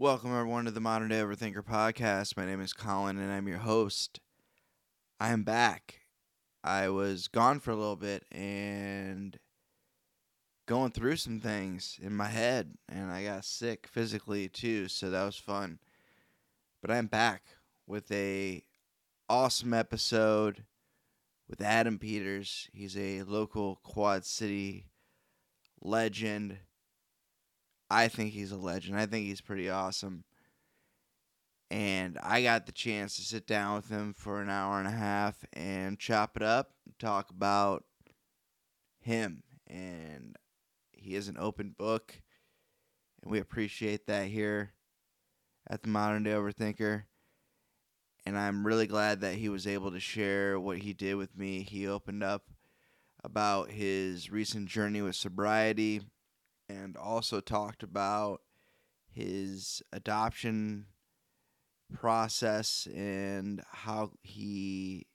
Welcome, everyone, to the Modern Day Overthinker podcast. My name is Colin, and I'm your host. I am back. I was gone for a little bit and going through some things in my head, and I got sick physically too, so that was fun. But I'm back with a awesome episode with Adam Peters. He's a local Quad City legend. I think he's a legend. I think he's pretty awesome. And I got the chance to sit down with him for an hour and a half and chop it up, talk about him. And he is an open book. And we appreciate that here at the Modern Day Overthinker. And I'm really glad that he was able to share what he did with me. He opened up about his recent journey with sobriety and also talked about his adoption process and how he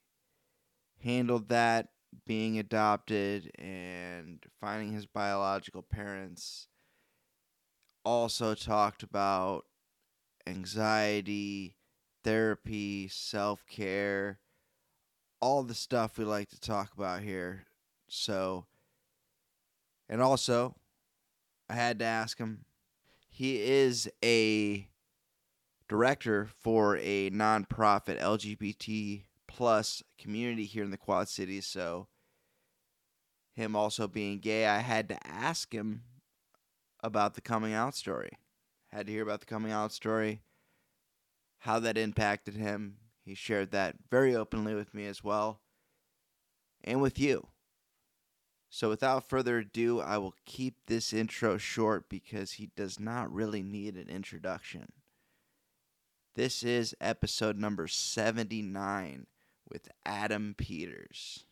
handled that being adopted and finding his biological parents. Also talked about anxiety therapy self-care all the stuff we like to talk about here. So and also I had to ask him. He is a director for a nonprofit LGBT plus community here in the Quad Cities. So, him also being gay, I had to ask him about the coming out story. Had to hear about the coming out story, how that impacted him. He shared that very openly with me as well, and with you. So, without further ado, I will keep this intro short because he does not really need an introduction. This is episode number 79 with Adam Peters.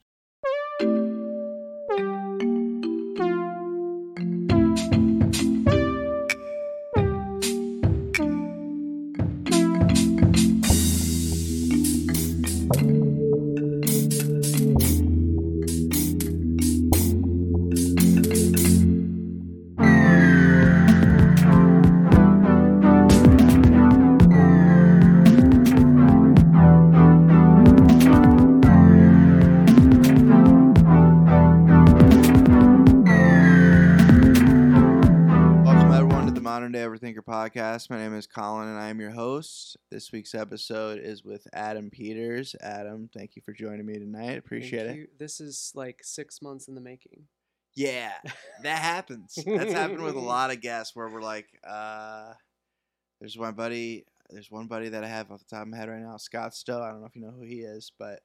Podcast. My name is Colin, and I am your host. This week's episode is with Adam Peters. Adam, thank you for joining me tonight. Appreciate it. This is like six months in the making. Yeah, that happens. That's happened with a lot of guests where we're like, uh, there's one buddy, there's one buddy that I have off the top of my head right now, Scott Stowe. I don't know if you know who he is, but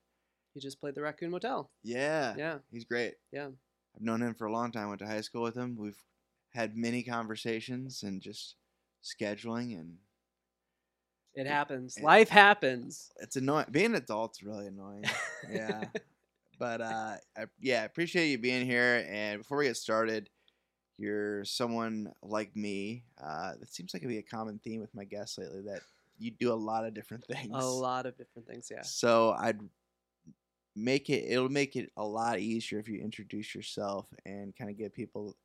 He just played the Raccoon Motel. yeah, Yeah, he's great. yeah. I've known him for a long time. Went to high school with him. We've had many conversations and just scheduling, and It happens. Life happens. it's annoying. Being an adult's really annoying. Yeah. but uh, I, yeah, I appreciate you being here. And before we get started, you're someone like me. Uh, it seems like it'd be a common theme with my guests lately that you do a lot of different things. A lot of different things. Yeah. So I'd make it. It'll make it a lot easier if you introduce yourself and kind of give people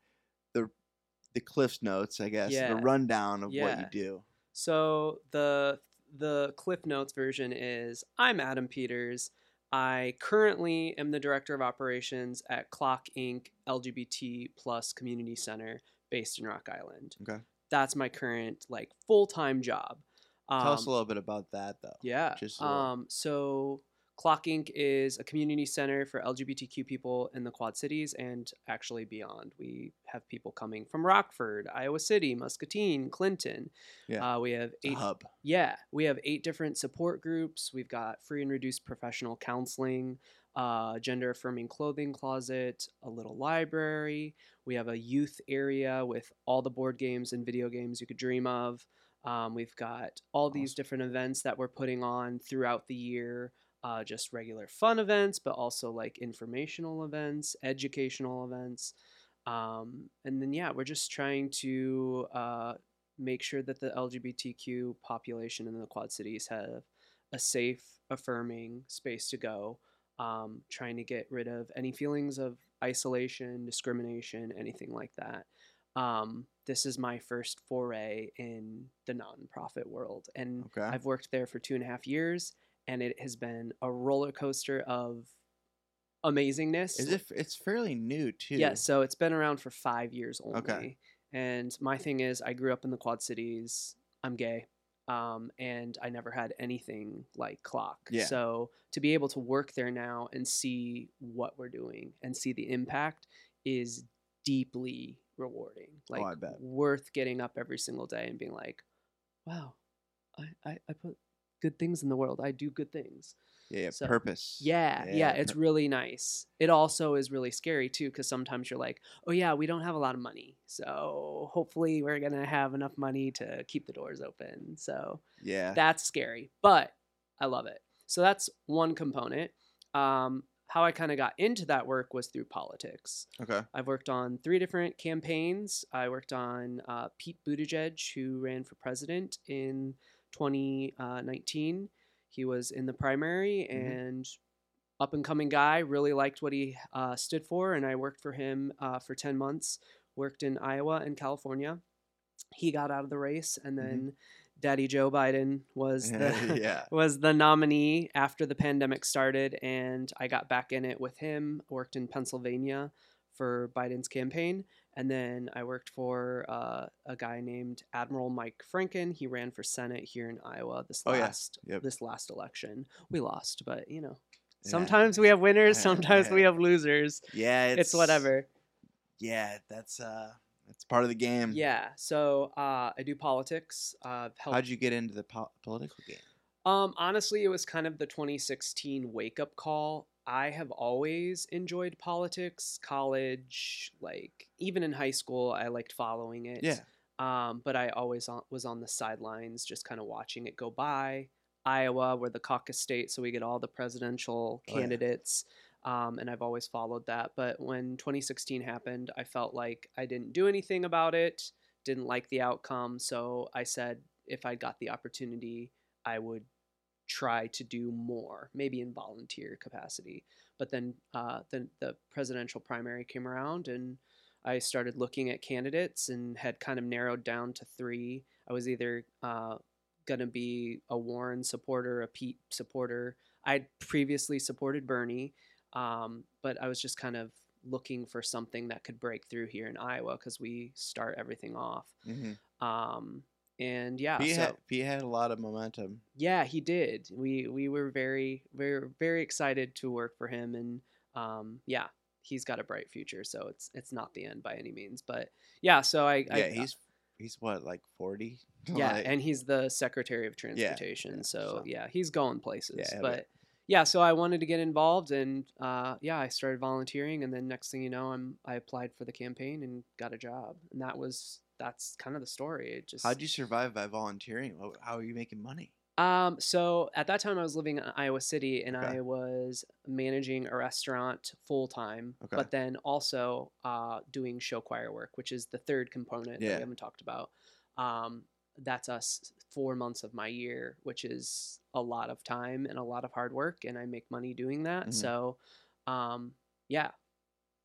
the Cliff's notes, I guess, Yeah. the rundown of what you do. So the the Cliff Notes version is I'm Adam Peters. I currently am the director of operations at Clock Inc. LGBT plus community center based in Rock Island. Okay. That's my current like full time job. Tell us Um, a little bit about that, though. Yeah. Just Um, so Clock Inc. is a community center for LGBTQ people in the Quad Cities and actually beyond. We have people coming from Rockford, Iowa City, Muscatine, Clinton. Yeah. Uh, we have eight. hub. Yeah, we have eight different support groups. We've got free and reduced professional counseling, uh, gender affirming clothing closet, a little library. We have a youth area with all the board games and video games you could dream of. Um, we've got all these different events that we're putting on throughout the year. Uh, just regular fun events, but also like informational events, educational events. Um, and then, yeah, we're just trying to uh, make sure that the LGBTQ population in the Quad Cities have a safe, affirming space to go. Um, trying to get rid of any feelings of isolation, discrimination, anything like that. Um, this is my first foray in the nonprofit world. And Okay. I've worked there for two and a half years, and it has been a roller coaster of amazingness. Is it? It's fairly new too. Yeah, so it's been around for five years only. Okay. And my thing is, I grew up in the Quad Cities. I'm gay, um, and I never had anything like Clock. Yeah. So to be able to work there now and see what we're doing and see the impact is deeply rewarding. Like Oh, I bet. worth getting up every single day and being like, "Wow, I, I, I put good things in the world. I do good things." Yeah. yeah, So- purpose. Yeah, yeah, Yeah, it's really nice. It also is really scary too because sometimes you're like, oh yeah, we don't have a lot of money, so hopefully we're gonna have enough money to keep the doors open. So Yeah. that's scary, but I love it. So that's one component. Um, how I kind of got into that work was through politics. okay. I've worked on three different campaigns. I worked on uh, Pete Buttigieg, who ran for president in 2019. He was in the primary Mhm. and up and coming guy. Really liked what he uh, stood for, and I worked for him uh, for 10 months. Worked in Iowa and California. He got out of the race, and then Daddy Joe Biden was the yeah. was the nominee after the pandemic started, and I got back in it with him. Worked in Pennsylvania for Biden's campaign, and then I worked for uh, a guy named Admiral Mike Franken. He ran for Senate here in Iowa this Oh, yeah. last Yep. this last election. We lost, but you know, Yeah. sometimes we have winners, Yeah, sometimes we have losers. Yeah. It's, whatever. Yeah. That's uh. That's part of the game. Yeah. So uh, I do politics. Uh, help How'd you get into the po- political game? Um, honestly, it was kind of the 2016 wake up call. I have always enjoyed politics, college, like even in high school, I liked following it. Yeah. Um, but I always on, was on the sidelines, just kind of watching it go by. Iowa, we're the caucus state, so we get all the presidential Oh, yeah. candidates. Um, and I've always followed that. But when 2016 happened, I felt like I didn't do anything about it, didn't like the outcome. So I said if I got the opportunity, I would try to do more, maybe in volunteer capacity. But then uh, the, the presidential primary came around and I started looking at candidates and had kind of narrowed down to three. I was either uh, going to be a Warren supporter, a Pete supporter. I'd previously supported Bernie, um, but I was just kind of looking for something that could break through here in Iowa because we start everything off. Mm-hmm. Um, and yeah, Pete, so had, had a lot of momentum. yeah, he did. We we were very very very excited to work for him, and um, yeah, he's got a bright future. So it's it's not the end by any means, but yeah. So I, I Yeah. he's he's what like forty. yeah, and he's the secretary of yeah, transportation. so, so- yeah, he's going places. Yeah, but but- yeah, so I wanted to get involved, and uh, yeah, I started volunteering, and then next thing you know, I'm I applied for the campaign and got a job, and that was that's kind of the story. It just How'd you survive by volunteering? How are you making money? Um, so at that time I was living in Iowa City and Okay. I was managing a restaurant full time, Okay. but then also uh, doing show choir work, which is the third component that we haven't talked about. Um, that's us four months of my year, which is a lot of time and a lot of hard work, and I make money doing that. Mhm. So, um, yeah,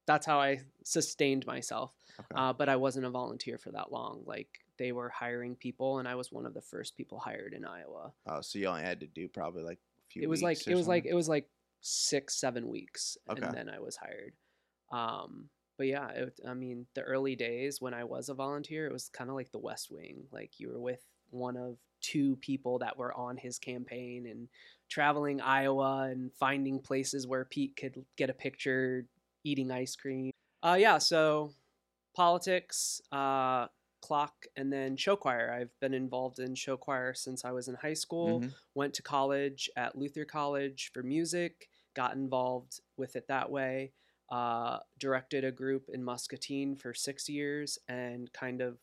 that's how I sustained myself. Okay. Uh, but I wasn't a volunteer for that long. Like they were hiring people, and I was one of the first people hired in Iowa. oh, so you only had to do probably like a few. It was like it was like it was like six seven weeks, Okay. and then I was hired. Um, but yeah, it, I mean, the early days when I was a volunteer, it was kind of like the West Wing. Like you were with one of two people that were on his campaign and traveling Iowa and finding places where Pete could get a picture eating ice cream. Uh, yeah, so politics, uh, clock, and then show choir. I've been involved in show choir since I was in high school Mhm. went to college at Luther College for music, got involved with it that way, uh, directed a group in Muscatine for six years, and kind of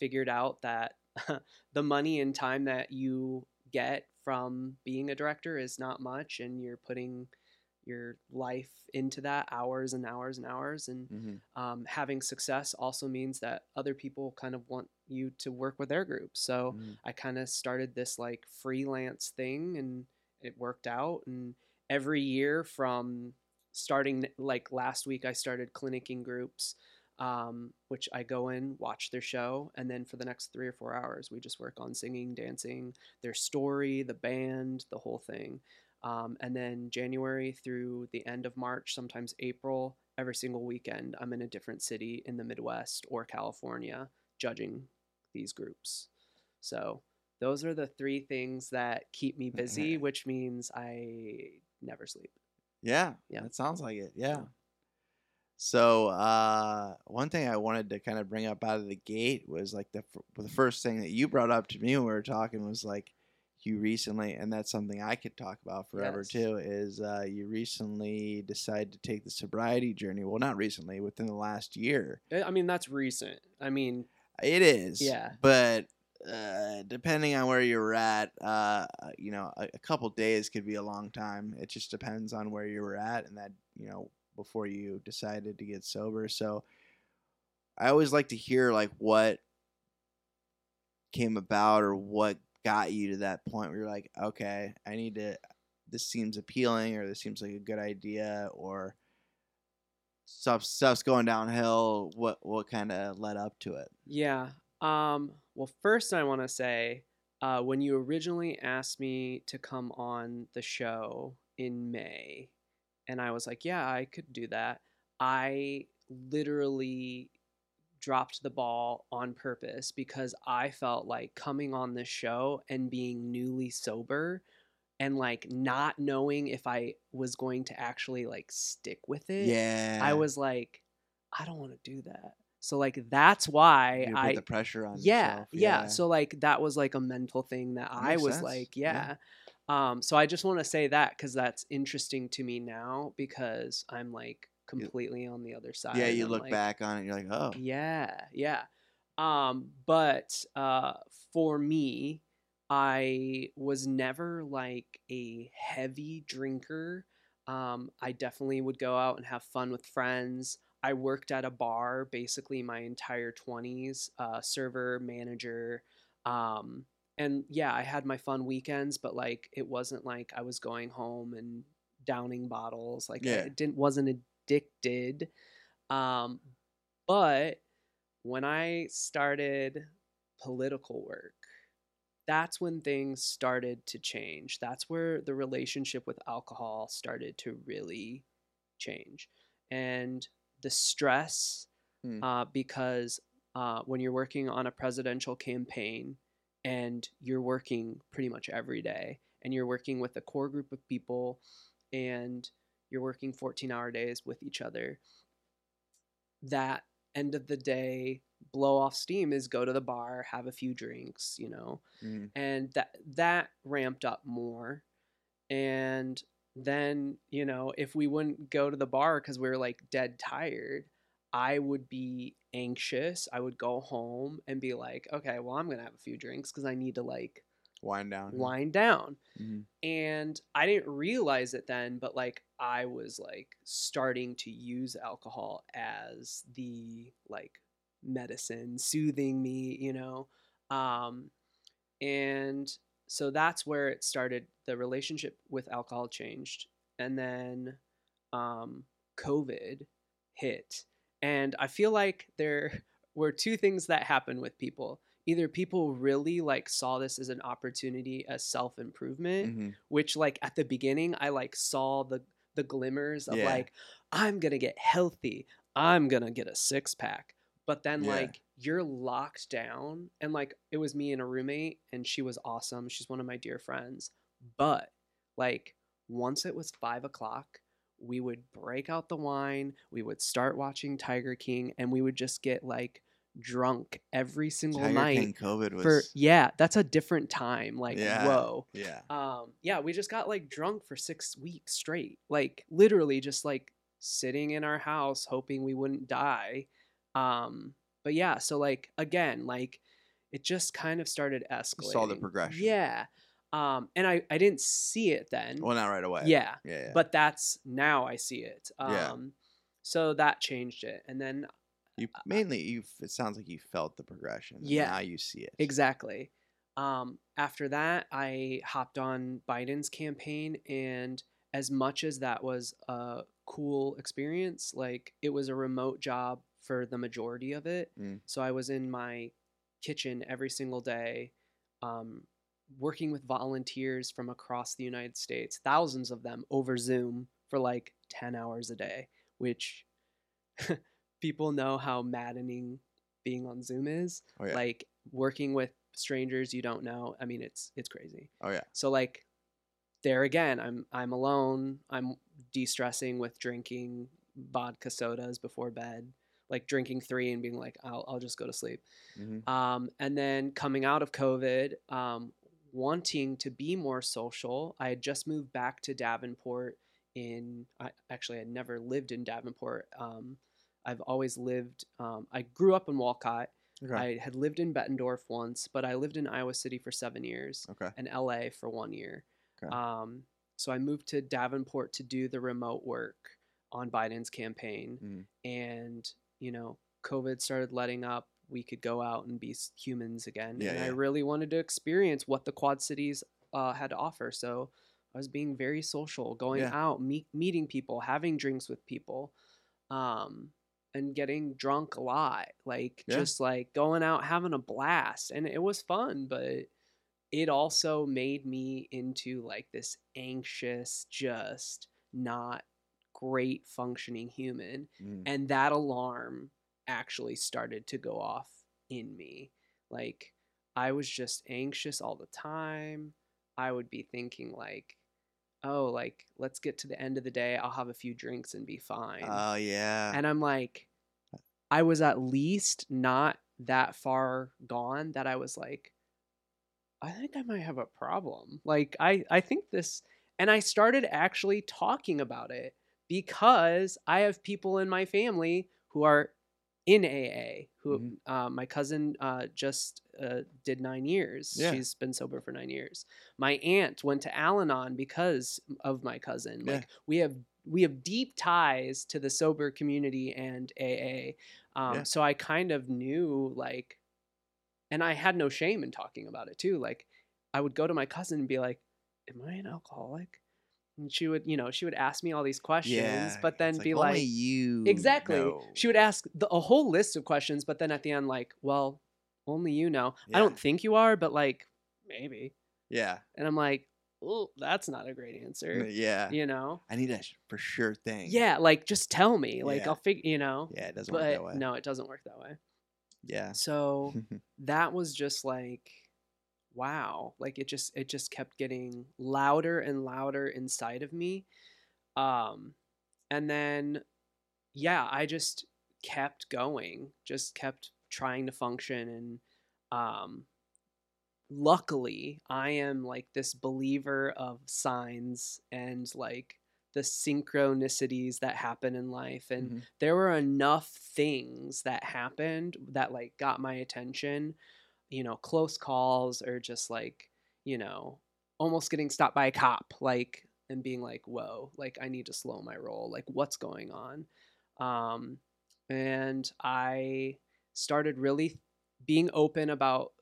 figured out that the money and time that you get from being a director is not much, and you're putting your life into that hours and hours and hours and Mhm. um, having success also means that other people kind of want you to work with their group so Mhm. I kind of started this like freelance thing and it worked out. And every year from starting like last week, I started clinicking groups. um, which I go in, watch their show, and then for the next three or four hours, we just work on singing, dancing, their story, the band, the whole thing. Um, and then January through the end of March, sometimes April, every single weekend, I'm in a different city in the Midwest or California judging these groups. So those are the three things that keep me busy, which means I never sleep. Yeah, Yeah. That sounds like it. Yeah. Yeah. So uh, one thing I wanted to kind of bring up out of the gate was like the f- the first thing that you brought up to me when we were talking was like you recently, and that's something I could talk about forever Yes. too. Is uh, you recently decided to take the sobriety journey? Well, not recently, within the last year. I I mean, that's recent. I mean, It is. Yeah. But uh, depending on where you're at, uh, you know, a, a couple days could be a long time. It just depends on where you were at and that, you know, before you decided to get sober. So I always like to hear like what came about or what got you to that point where you're like, okay, I need to, this seems appealing or this seems like a good idea or stuff stuff's going downhill. What what kind of led up to it? yeah. Um, well, first, I want to say uh, when you originally asked me to come on the show in May, and I was like, yeah, I could do that, I literally dropped the ball on purpose because I felt like coming on this show and being newly sober and like not knowing if I was going to actually like stick with it. Yeah. I was like, I don't want to do that. So like that's why You put I the pressure on yeah, yourself. yeah So like that was like a mental thing that I was sense. like, Yeah. yeah. Um so I just want to say that cuz that's interesting to me now because I'm like completely on the other side. yeah, you look like, back on it, you're like, oh, yeah, yeah. Um, but uh, for me, I was never like a heavy drinker. Um, I definitely would go out and have fun with friends. I worked at a bar basically my entire 20s, uh, server, manager. Um, and yeah, I had my fun weekends, but like it wasn't like I was going home and downing bottles. Like Yeah. I didn't wasn't addicted. Um, but when I started political work, that's when things started to change. That's where the relationship with alcohol started to really change. And the stress, Hmm. uh, because uh, when you're working on a presidential campaign and you're working pretty much every day and you're working with a core group of people and you're working 14 hour days with each other, that end of the day blow off steam is go to the bar, have a few drinks, you know, mhm. and that that ramped up more. And then you know if we wouldn't go to the bar because we were like dead tired i would be anxious. I would go home and be like okay well i'm gonna have a few drinks because i need to like wind down. wind down. Mhm. and i didn't realize it then but like i was like starting to use alcohol as the like medicine soothing me you know? Um and so that's where it started. The relationship with alcohol changed. And then um covid hit. And i feel like there were two things that happened with people either people really like saw this as an opportunity as self-improvement Mhm. which like at the beginning i like saw the the glimmers of Yeah. like i'm gonna get healthy i'm gonna get a six-pack but then Yeah. like you're locked down and like it was me and a roommate and she was awesome she's one of my dear friends but like once it was five o'clock we would break out the wine we would start watching tiger king and we would just get like drunk every single Tiger night COVID was. for yeah that's a different time like Yeah. whoa yeah. um yeah we just got like drunk for six weeks straight like literally just like sitting in our house hoping we wouldn't die um but yeah so like again like it just kind of started escalating You saw the progression. yeah um and i i didn't see it then Well, not right away. yeah Yeah. yeah. but that's now i see it um Yeah. so that changed it and then you mainly you. It sounds like you felt the progression. Yeah. Now you see it. Exactly. Um, after that, I hopped on Biden's campaign, and as much as that was a cool experience, like it was a remote job for the majority of it. Mm. So I was in my kitchen every single day, um, working with volunteers from across the United States, thousands of them over Zoom for like 10 hours a day, which people know how maddening being on Zoom is. Oh yeah. Like working with strangers you don't know. I mean, it's it's crazy. oh yeah. So like there again, I'm I'm alone. I'm de-stressing with drinking vodka sodas before bed, like drinking 3 and being like I'll I'll just go to sleep. hmm Um, and then coming out of COVID, um, wanting to be more social, I had just moved back to Davenport. In I, actually, I had never lived in Davenport. Um, I've always lived. Um, I grew up in Walcott. Okay. I had lived in Bettendorf once, but I lived in Iowa City for seven years okay. and LA for one year. Okay. Um, so I moved to Davenport to do the remote work on Biden's campaign, Mhm. and you know, COVID started letting up. We could go out and be humans again, Yeah, and I really wanted to experience what the Quad Cities uh, had to offer. So I was being very social, going Yeah. out, meet, meeting people, having drinks with people, um, and getting drunk a lot. Like Yeah. just like going out, having a blast, and it was fun, but it also made me into like this anxious, just not great functioning human. Mm. And that alarm actually started to go off in me. Like I was just anxious all the time. I would be thinking like, oh, like let's get to the end of the day. I'll have a few drinks and be fine. Oh yeah. And I'm like, I was at least not that far gone that I was like, I think I might have a problem. Like, I, I think this, and I started actually talking about it because I have people in my family who are in AA. Who Mhm. uh, my cousin uh, just uh, did nine years. Yeah. She's been sober for nine years. My aunt went to Al-Anon because of my cousin. Yeah. Like we have we have deep ties to the sober community and AA. Um, Yeah. So I kind of knew like, and I had no shame in talking about it too. Like I would go to my cousin and be like, "Am I an alcoholic?" And she would, you know, she would ask me all these questions, yeah. but then be only like, you exactly. know. She would ask the, a whole list of questions, but then at the end, like, well, only you know. I don't think you are, but like, maybe. Yeah. And I'm like, oh, that's not a great answer. Yeah. You know? I need a for sure thing. Yeah, like just tell me. Like Yeah. I'll figure, you know. Yeah. It doesn't work that way. no, it doesn't work that way. Yeah. So that was just like wow like it just it just kept getting louder and louder inside of me um and then yeah i just kept going just kept trying to function and um luckily i am like this believer of signs and like the synchronicities that happen in life and Mhm. there were enough things that happened that like got my attention you know close calls or just like you know almost getting stopped by a cop like and being like whoa like i need to slow my roll like what's going on um and i started really being open about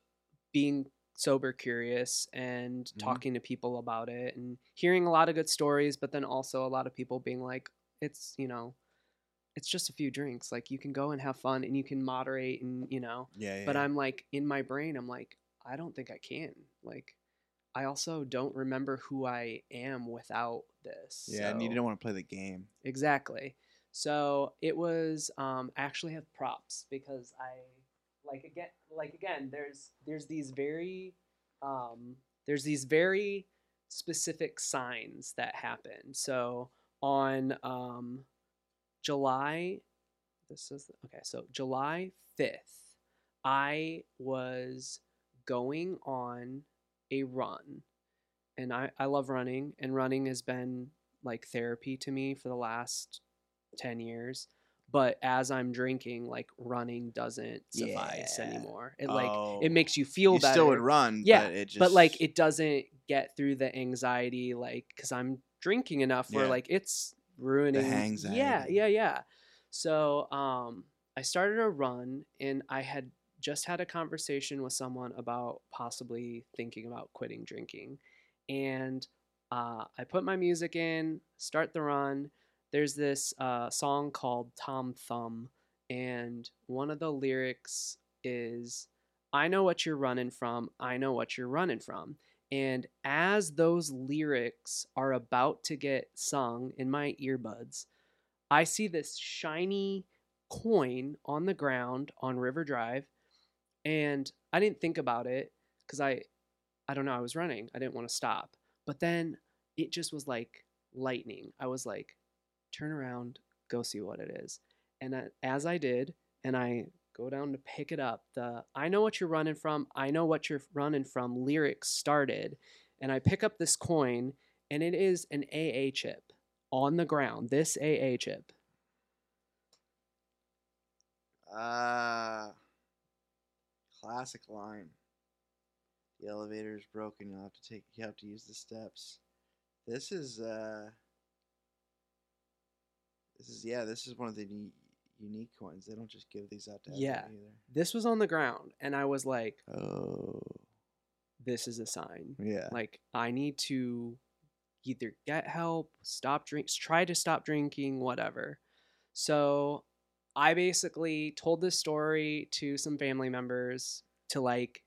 being sober curious and Mhm. talking to people about it and hearing a lot of good stories but then also a lot of people being like it's you know it's just a few drinks like you can go and have fun and you can moderate and you know Yeah. yeah but yeah. i'm like in my brain i'm like i don't think i can like i also don't remember who i am without this Yeah. And you so- don't want to play the game. exactly so it was um I actually have props because i like again like again there's there's these very um there's these very specific signs that happen so on um july this is okay so july 5th i was going on a run and I, I love running and running has been like therapy to me for the last 10 years but as i'm drinking like running doesn't suffice Yeah. anymore it like Oh. it makes oh. you feel you better still would run. Yeah, But, it just, but like it doesn't get through the anxiety like because i'm drinking enough where Yeah. like it's ruining yeah hangxiety. yeah yeah so um i started a run and i had just had a conversation with someone about possibly thinking about quitting drinking and uh, i put my music in start the run there's this uh, song called tom thumb and one of the lyrics is I know what you're running from, I know what you're running from. And as those lyrics are about to get sung in my earbuds, I see this shiny coin on the ground on River Drive and I didn't think about it cuz I I don't know, I was running. I didn't want to stop. But then it just was like lightning. I was like turn around, go see what it is. And as I did, and I go down to pick it up, the I know what you're running from, I know what you're running from lyrics started. And I pick up this coin, and it is an AA chip on the ground. This AA chip. Uh, classic line. The elevator is broken. You'll have to take. You have to use the steps. This is uh. This is yeah. This is one of the unique coins. They don't just give these out to everyone Yeah. either. This was on the ground, and I was like, Oh this is a sign. yeah. Like, I need to either get help, stop drinks, try to stop drinking, whatever. So I basically told this story to some family members to like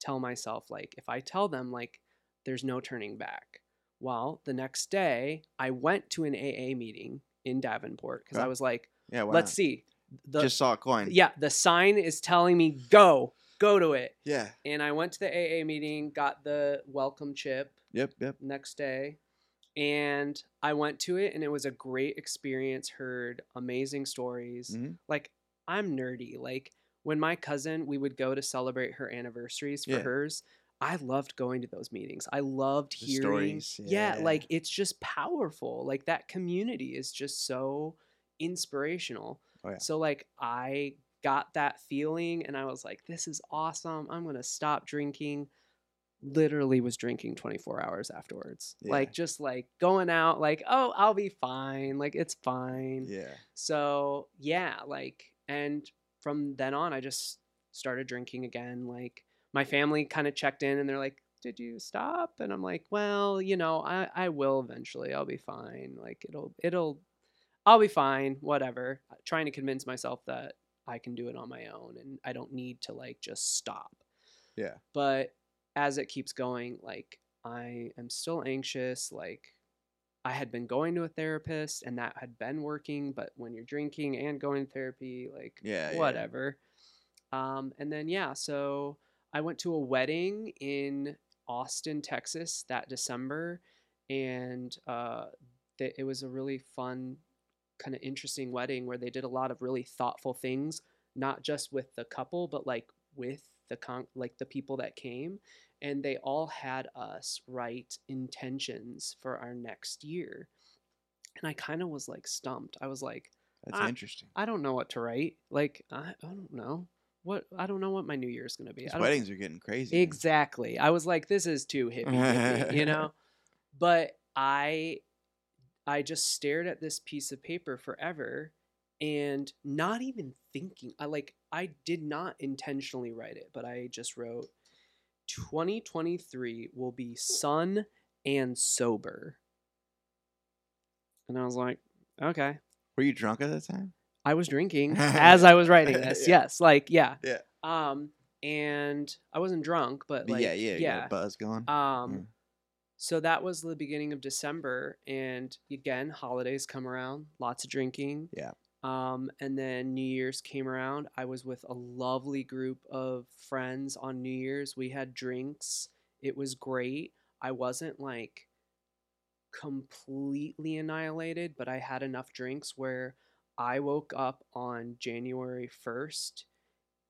tell myself, like, if I tell them, like, there's no turning back. Well, the next day, I went to an AA meeting in Davenport because I was like, yeah. Let's not? see. The, just saw a coin. yeah, the sign is telling me go, go to it. Yeah. And I went to the AA meeting, got the welcome chip Yep. Yep. next day, and I went to it, and it was a great experience. Heard amazing stories. Mhm. Like I'm nerdy. Like when my cousin, we would go to celebrate her anniversaries for Yeah. hers. I loved going to those meetings. I loved The hearing. stories, Yeah, yeah. like it's just powerful. Like that community is just so inspirational. Oh, yeah. So like I got that feeling and I was like, this is awesome. I'm gonna stop drinking. Literally was drinking 24 hours afterwards. Yeah. Like just like going out, like, oh, I'll be fine. Like it's fine. Yeah. So yeah, like, and from then on, I just started drinking again. Like, my family kind of checked in and they're like, "Did you stop?" And I'm like, "Well, you know, I I will eventually. I'll be fine. Like, it'll it'll, I'll be fine. Whatever." Trying to convince myself that I can do it on my own and I don't need to like just stop. Yeah. But as it keeps going, like, I am still anxious. Like, I had been going to a therapist and that had been working, but when you're drinking and going to therapy, like Yeah, yeah. whatever. Um, and then yeah, so I went to a wedding in Austin, Texas that December, and uh, th- it was a really fun, kind of interesting wedding where they did a lot of really thoughtful things, not just with the couple, but like with the con- like the people that came and they all had us write intentions for our next year. And I kind of was like stumped. I was like, That's I- interesting. I don't know what to write. Like, I, I don't know. What I don't know what my new year is going to be. These weddings are getting crazy. Exactly. I was like, this is too hippie, hippie, you know? But I I just stared at this piece of paper forever and not even thinking. I like I did not intentionally write it, but I just wrote 2023 will be sun and sober. And I was like, okay. Were you drunk at that time? I was drinking as I was writing this. Yeah. Yes, like yeah. Yeah. Um and I wasn't drunk, but like yeah, yeah, yeah. yeah. Buzz going. Um, Mm. So that was the beginning of December, and again, holidays come around, lots of drinking. Yeah. Um, and then New Year's came around. I was with a lovely group of friends on New Year's. We had drinks. It was great. I wasn't like completely annihilated, but I had enough drinks where I woke up on January 1st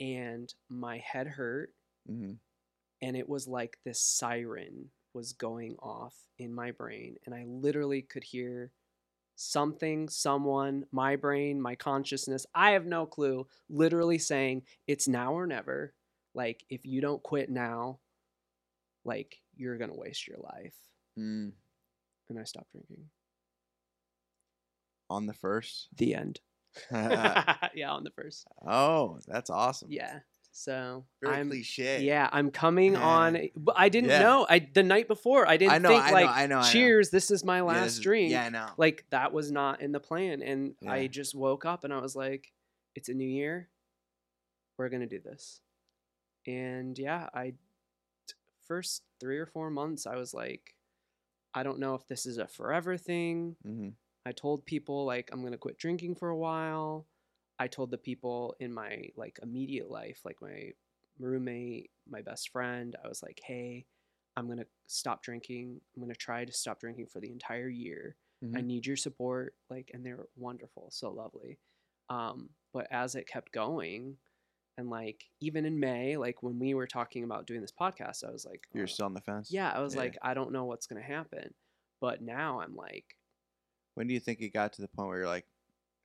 and my head hurt hmm and it was like this siren was going off in my brain and i literally could hear something someone my brain my consciousness i have no clue literally saying it's now or never like if you don't quit now like you're going to waste your life Mm. and i stopped drinking On the first. the end yeah on the first Oh, that's awesome. yeah so Very i'm cliche. yeah i'm coming on but i didn't Yeah. know i the night before i didn't I know. think I like I know. I know. cheers this is my last this is- drink Yeah, I know. like that was not in the plan and i just woke up and i was like it's a new year. We're going to do this. And yeah, I first 3 or 4 months I was like I don't know if this is a forever thing. hmm I told people like I'm going to quit drinking for a while. I told the people in my like immediate life, like my roommate, my best friend, I was like, "Hey, I'm going to stop drinking. I'm going to try to stop drinking for the entire year. I Mhm. need your support." Like and they're wonderful, so lovely. Um, but as it kept going and like even in May, like when we were talking about doing this podcast, I was like, You're "Oh, still on the fence. yeah, I was Yeah. like, I don't know what's going to happen. But now I'm like, When do you think it got to the point where you're like,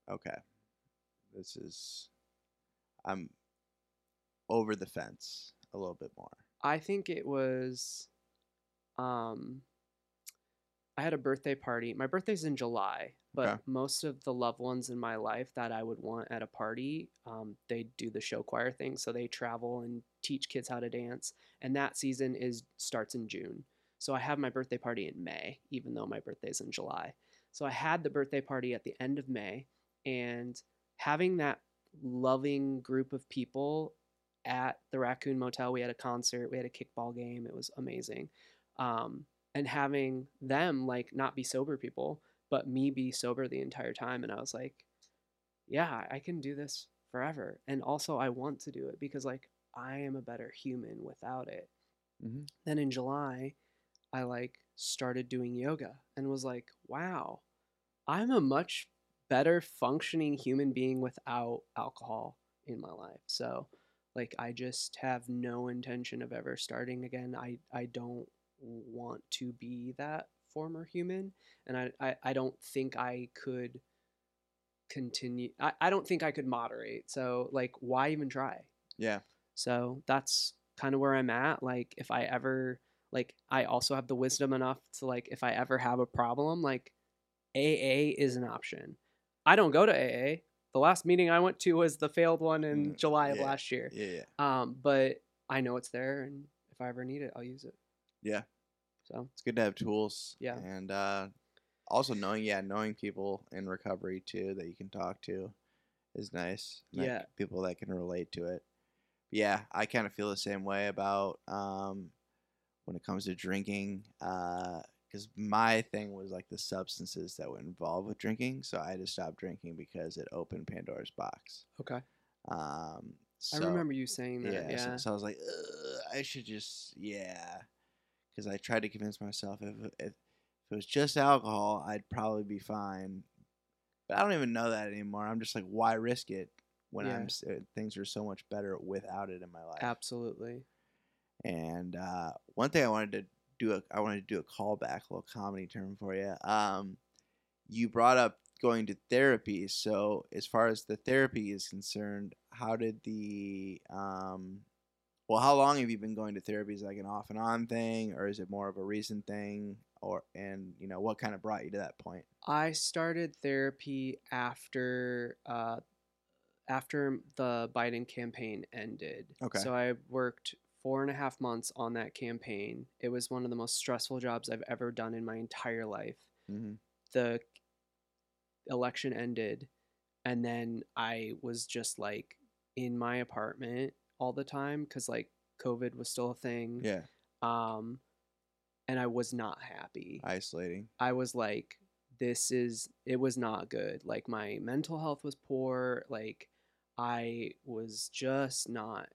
okay, this is, I'm over the fence a little bit more. I think it was um I had a birthday party. My birthday's in July, but Okay. most of the loved ones in my life that I would want at a party, um, they do the show choir thing, so they travel and teach kids how to dance. And that season is starts in June. So I have my birthday party in May, even though my birthday's in July. So I had the birthday party at the end of May, and having that loving group of people at the Raccoon Motel. We had a concert, we had a kickball game. It was amazing. Um, and having them like not be sober people, but me be sober the entire time. And I was like, yeah, I can do this forever. And also, I want to do it because like I am a better human without it. Mhm. Then in July, I like started doing yoga and was like, wow, I'm a much better functioning human being without alcohol in my life. So, like, I just have no intention of ever starting again. I, I don't want to be that former human. And I, I, I don't think I could continue. I, I don't think I could moderate. So, like, why even try? Yeah. So that's kind of where I'm at. Like if I ever like I also have the wisdom enough to like if I ever have a problem, like AA is an option. I don't go to AA. The last meeting I went to was the failed one in Mm, July of yeah, last year. Yeah. Yeah. Um, but I know it's there and if I ever need it, I'll use it. Yeah. So It's good to have tools. Yeah. And uh, also knowing, yeah, knowing people in recovery too that you can talk to is nice. Yeah. people that can relate to it. Yeah, I kind of feel the same way about um, when it comes to drinking. Because my thing was like the substances that were involved with drinking. So I just stopped drinking because it opened Pandora's box. okay. Um, I remember you saying that. yeah, Yeah. So, so I was like, I should just yeah, because I tried to convince myself if, if if it was just alcohol, I'd probably be fine. But I don't even know that anymore. I'm just like, why risk it when Yeah. I'm uh, things are so much better without it in my life? Absolutely. And uh, one thing I wanted to do a I wanted to do a callback, a little comedy term for you. Um, you brought up going to therapy. So as far as the therapy is concerned, how did the um, well, how long have you been going to therapy? Is it like an off and on thing, or is it more of a recent thing? Or and you know what kind of brought you to that point? I started therapy after uh, after the Biden campaign ended. Okay. So I worked four and a half months on that campaign. It was one of the most stressful jobs I've ever done in my entire life. Mm-hmm. The election ended, and then I was just like in my apartment all the time because like COVID was still a thing. Yeah, Um, and I was not happy. isolating. I was like, this is, it was not good. Like, my mental health was poor. Like, I was just not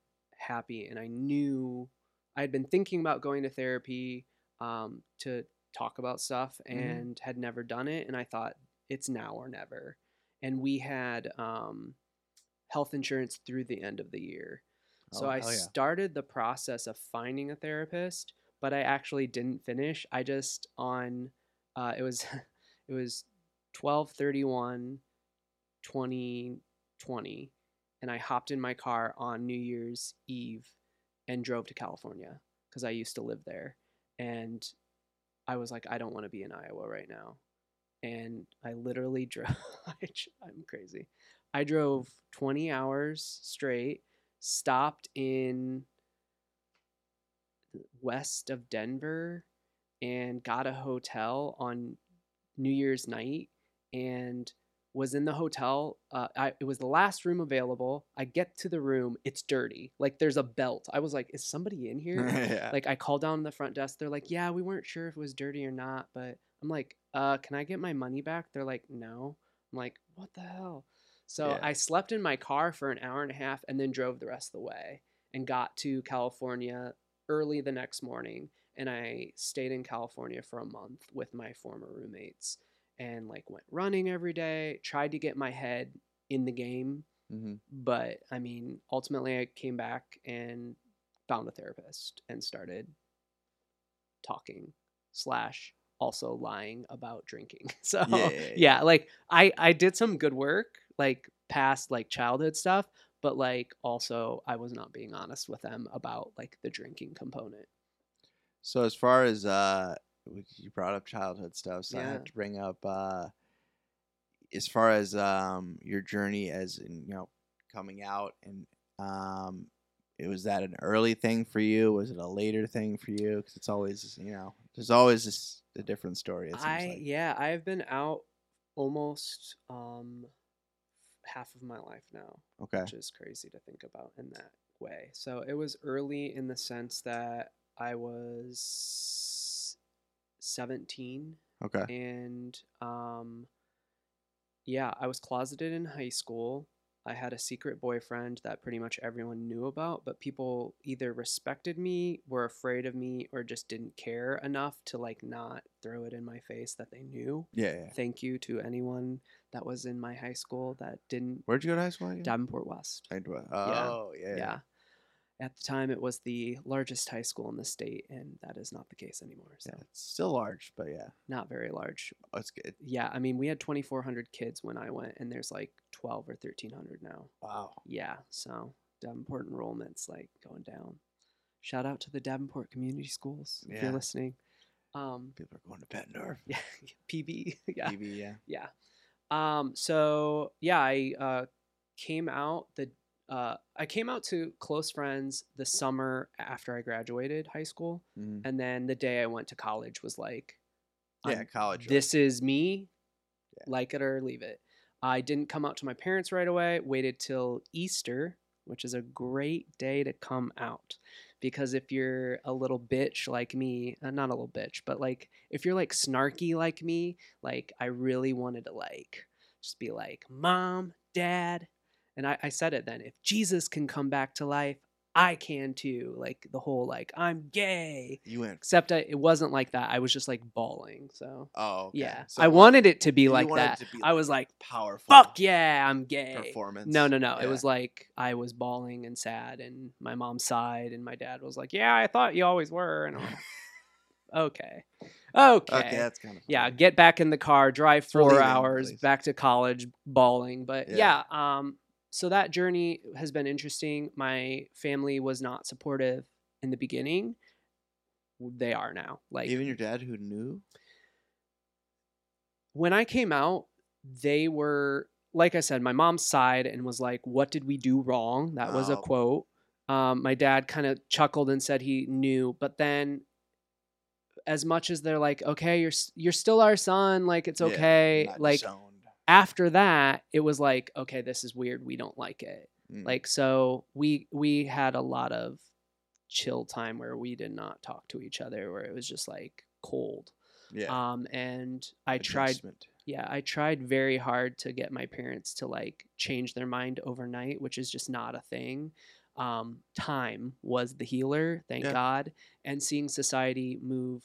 happy. And I knew I had been thinking about going to therapy um, to talk about stuff Mhm. and had never done it. And I thought, it's now or never. And we had um, health insurance through the end of the year. So Oh, I yeah. started the process of finding a therapist, but I actually didn't finish. I just on uh, it was it was 1231 2020 and I hopped in my car on New Year's Eve and drove to California because I used to live there and I was like I don't want to be in Iowa right now. And I literally drove I'm crazy. I drove 20 hours straight stopped in west of Denver and got a hotel on New Year's night and was in the hotel. Uh, I, it was the last room available. I get to the room, it's dirty. Like there's a belt. I was like, is somebody in here? yeah. like I called down the front desk. They're like, yeah, we weren't sure if it was dirty or not, but I'm like, uh, can I get my money back? They're like, no. I'm like, what the hell? So Yeah. I slept in my car for an hour and a half and then drove the rest of the way and got to California early the next morning. And I stayed in California for a month with my former roommates and like went running every day, tried to get my head in the game. hmm But I mean, ultimately, I came back and found a therapist and started talking slash also lying about drinking. So Yeah, yeah, yeah, yeah. like I I did some good work like past like childhood stuff, but like also I was not being honest with them about like the drinking component. So as far as uh, you brought up childhood stuff, so I Yeah. have to bring up uh, as far as um your journey as in you know coming out and um. It was that an early thing for you? Was it a later thing for you? Because it's always, you know, there's always this, a different story. It seems I like. yeah, I have been out almost um half of my life now. Okay. which is crazy to think about in that way. So it was early in the sense that I was 17 Okay. and um yeah, I was closeted in high school. I had a secret boyfriend that pretty much everyone knew about, but people either respected me, were afraid of me, or just didn't care enough to like not throw it in my face that they knew. Yeah, yeah. Thank you to anyone that was in my high school that didn't Where'd you go to high school again? Davenport West. I do- Oh, yeah. Yeah. At the time, it was the largest high school in the state, and that is not the case anymore. So, Yeah, It's still large, but yeah. not very large. Oh, it's good. Yeah, I mean, we had 2,400 kids when I went, and there's like 12 or 1,300 now. Wow. Yeah, so Davenport enrollment's like going down. Shout out to the Davenport Community Schools if Yeah. you're listening. Um, People are going to Bettendorf. yeah, PB. yeah, pb yeah. yeah. Um, so yeah, I uh, came out the uh, I came out to close friends the summer after I graduated high school, Mhm. and then the day I went to college was like, Yeah, college. this is me, Yeah. like it or leave it. I didn't come out to my parents right away. Waited till Easter, which is a great day to come out. Because if you're a little bitch like me, uh, not a little bitch, but like if you're like snarky like me, like I really wanted to like just be like, mom, dad. And I, I said it then if Jesus can come back to life, I can too. Like the whole like, I'm gay. You went. Except I, it wasn't like that. I was just like bawling. So Oh, okay. yeah, So I wanted it to be like that. to be, I was like, powerful. "Fuck yeah, I'm gay." Performance. No, no, no. It was like I was bawling and sad, and my mom sighed, and my dad was like, "Yeah, I thought you always were." And I'm like, "Okay, okay, Okay, that's kind of. yeah." Get back in the car, drive four hours please. back to college, bawling. But Yeah. yeah, um, so that journey has been interesting. My family was not supportive in the beginning. They are now. Like Even your dad, who knew. when I came out, they were like I said, my mom sighed and was like, "What did we do wrong?" That was a quote. Um, my dad kind of chuckled and said he knew, but then, as much as they're like, "Okay, you're you're still our son," like it's Yeah, okay. like. After that, it was like, "Okay, this is weird. We don't like it." Mm. Like so, we we had a lot of chill time where we did not talk to each other, where it was just like cold. yeah. Um, and I tried yeah, I tried very hard to get my parents to like change their mind overnight, which is just not a thing. Um, time was the healer, thank Yeah. God. And seeing society move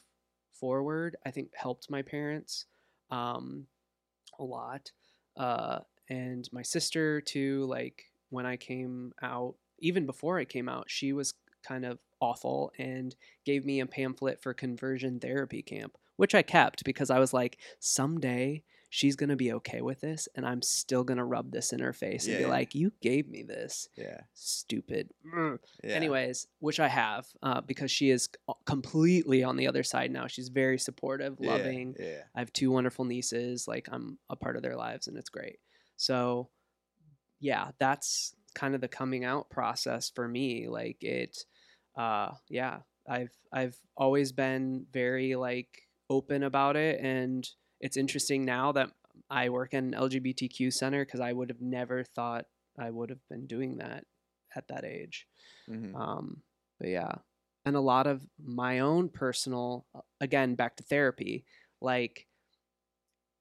forward, I think helped my parents um, a lot. Uh, and my sister, too, like when I came out, even before I came out, she was kind of awful and gave me a pamphlet for conversion therapy camp, which I kept because I was like, someday she's to be okay with this and I'm still to rub this in her face and Yeah, be yeah. like, you gave me this. Yeah. Stupid. Yeah. Anyways, which I have uh, because she is completely on the other side now. She's very supportive, loving. Yeah. I have two wonderful nieces. Like I'm a part of their lives and it's great. So yeah, that's kind of the coming out process for me. Like it uh yeah, I've I've always been very like open about it and it's interesting now that I work in an LGBTQ center because I would have never thought I would have been doing that at that age. Mhm. Um, but yeah, and a lot of my own personal, again, back to therapy, like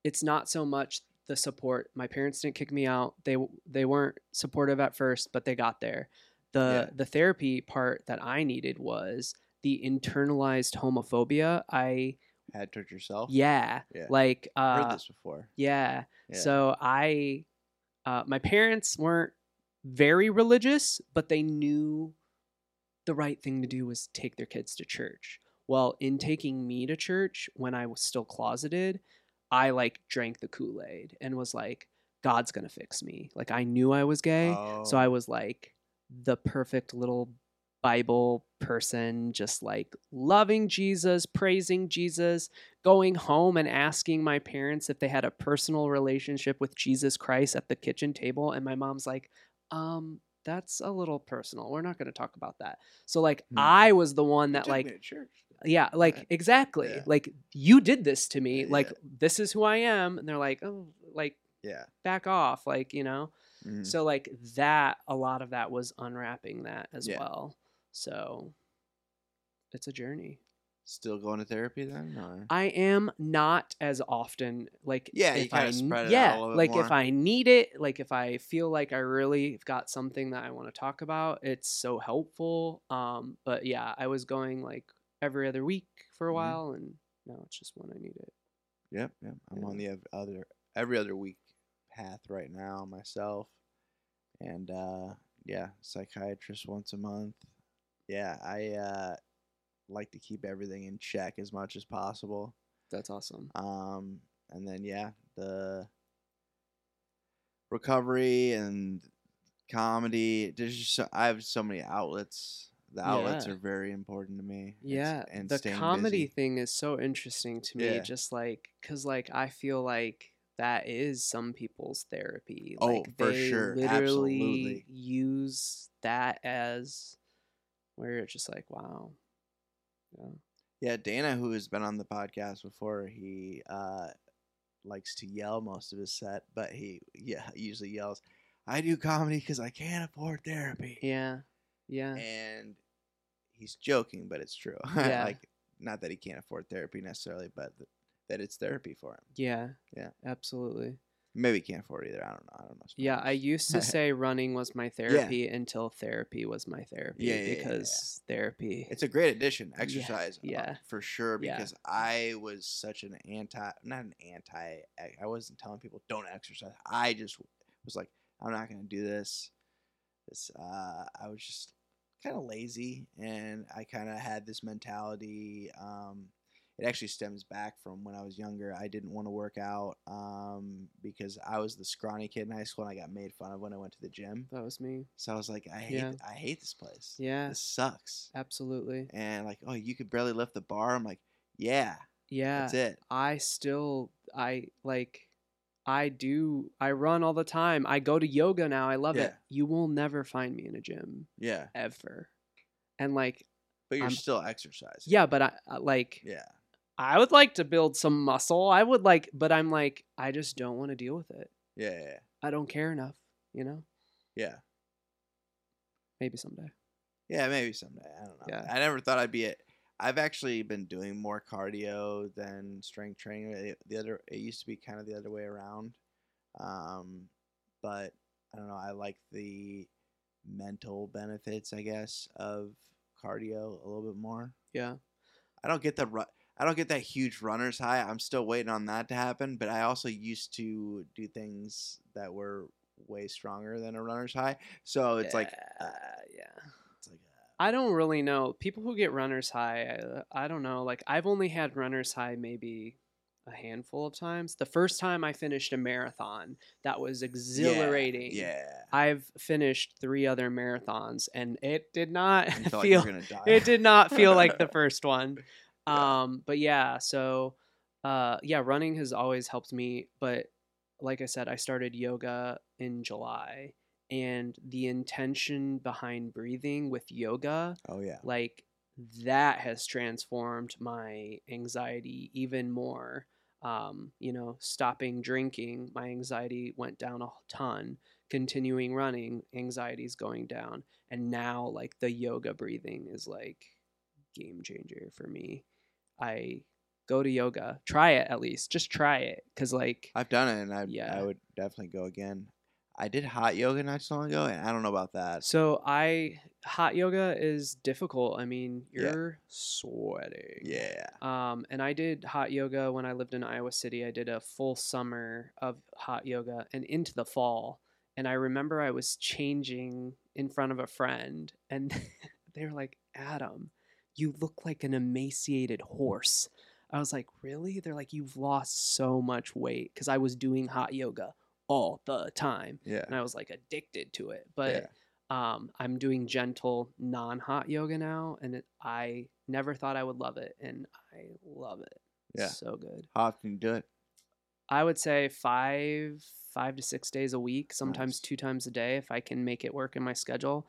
it's not so much the support. My parents didn't kick me out. They they weren't supportive at first, but they got there. The Yeah. the therapy part that I needed was the internalized homophobia. I Had towards yourself. yeah, Yeah. like I've uh, heard this before. yeah. Yeah. So I, uh, my parents weren't very religious, but they knew the right thing to do was take their kids to church. Well, in taking me to church when I was still closeted, I like drank the Kool Aid and was like, God's gonna fix me. Like I knew I was gay, so Oh. I was like the perfect little Bible person, just like loving Jesus, praising Jesus, going home and asking my parents if they had a personal relationship with Jesus Christ at the kitchen table. And my mom's like, um, that's a little personal. We're not going to talk about that. So, like, Hmm. I was the one that, like, me to church. yeah, like, Right. exactly. Yeah. Like, you did this to me. Yeah. Like, this is who I am. And they're like, oh, like, Yeah. back off. Like, you know? Mhm. So like that, a lot of that was unwrapping that as Yeah. well. So it's a journey. Still going to therapy then? Or? I am not as often like Yeah, if I kinda spread it out a yeah like if. I need it like if I feel like I really got something that I want to talk about it's so helpful um but yeah I was going like every other week for a Mhm. while and now it's just when I need it Yep, yep. I'm Yeah. on the other every other week path right now myself, and uh, yeah, psychiatrist once a month. Yeah, I uh, like to keep everything in check as much as possible. that's awesome Um, and then yeah, the recovery and comedy. There's just so, I have so many outlets. The outlets Yeah. are very important to me. Yeah, and the comedy busy. thing is so interesting to me. Yeah. Just like, cause like I feel like that is some people's therapy. Oh, like, for they sure. Literally Absolutely. use that as where it's just like, wow. Yeah. Yeah, Dana, who has been on the podcast before, he uh, likes to yell most of his set, but he yeah usually yells, "I do comedy because I can't afford therapy," Yeah. Yeah. and he's joking, but it's true. Yeah. like not that he can't afford therapy necessarily, but th- that it's therapy for him. Yeah. Yeah. Absolutely. Maybe can't afford either. I don't know. I don't know. Yeah, I used to say running was my therapy until therapy was my therapy Yeah, yeah, yeah, yeah. because therapy. It's a great addition, exercise, uh, yeah. for sure. Yeah. Because I was such an anti, not an anti. I- I wasn't telling people don't exercise. I just was like, I'm not gonna do this. This, uh, I was just kind of lazy, and I kind of had this mentality. Um, it actually stems back from when I was younger. I didn't want to work out um, because I was the scrawny kid in high school, and I got made fun of when I went to the gym. that was me. So I was like, I hate, Yeah. I hate this place. Yeah. This sucks Absolutely. and like, oh, you could barely lift the bar. I'm like, yeah, Yeah. that's it. I still I like I do I run all the time. I go to yoga now. I love it. You will never find me in a gym Yeah, ever. And like but you're I'm- still exercising. yeah, but I- like yeah, I would like to build some muscle. I would like but I'm like I just don't want to deal with it. yeah, yeah, I don't care enough, you know? yeah. Maybe someday. Yeah, maybe someday. I don't know. Yeah. I never thought I'd be it. I've actually been doing more cardio than strength training. It- The other, it used to be kind of the other way around. Um, but I don't know. I like the mental benefits, I guess, of cardio a little bit more. Yeah. I don't get the ru- I don't get that huge runner's high. I'm still waiting on that to happen. But I also used to do things that were way stronger than a runner's high. So it's like uh, yeah. it's like uh, I don't really know. People who get runner's high, I, I don't know. Like I've only had runner's high maybe a handful of times. The first time I finished a marathon, that was exhilarating. Yeah, I've finished three other marathons and it did not feel you were gonna die. it did not feel like the first one. Yeah. Um but yeah, so uh yeah, running has always helped me, but like I said, I started yoga in July and the intention behind breathing with yoga oh yeah, like that has transformed my anxiety even more um, you know, stopping drinking, my anxiety went down a ton. Continuing running, anxiety's going down. And now, like, the yoga breathing is like game changer for me. I go to yoga, try it at least, just try it. Cause, like, I've done it, and I Yeah. I would definitely go again. I did hot yoga not so long ago, and I don't know about that. so I, hot yoga is difficult. I mean, you're sweating. Yeah. Um, and I did hot yoga when I lived in Iowa City. I did a full summer of hot yoga and into the fall. And I remember I was changing in front of a friend, and they were like, Adam, you look like an emaciated horse. I was like, really? They're like, you've lost so much weight because I was doing hot yoga all the time. Yeah. And I was like addicted to it. But um, I'm doing gentle, non-hot yoga now, and it, I never thought I would love it, and I love it. Yeah. so good. How often you do it? I would say five, five to six days a week, sometimes Nice. two times a day if I can make it work in my schedule.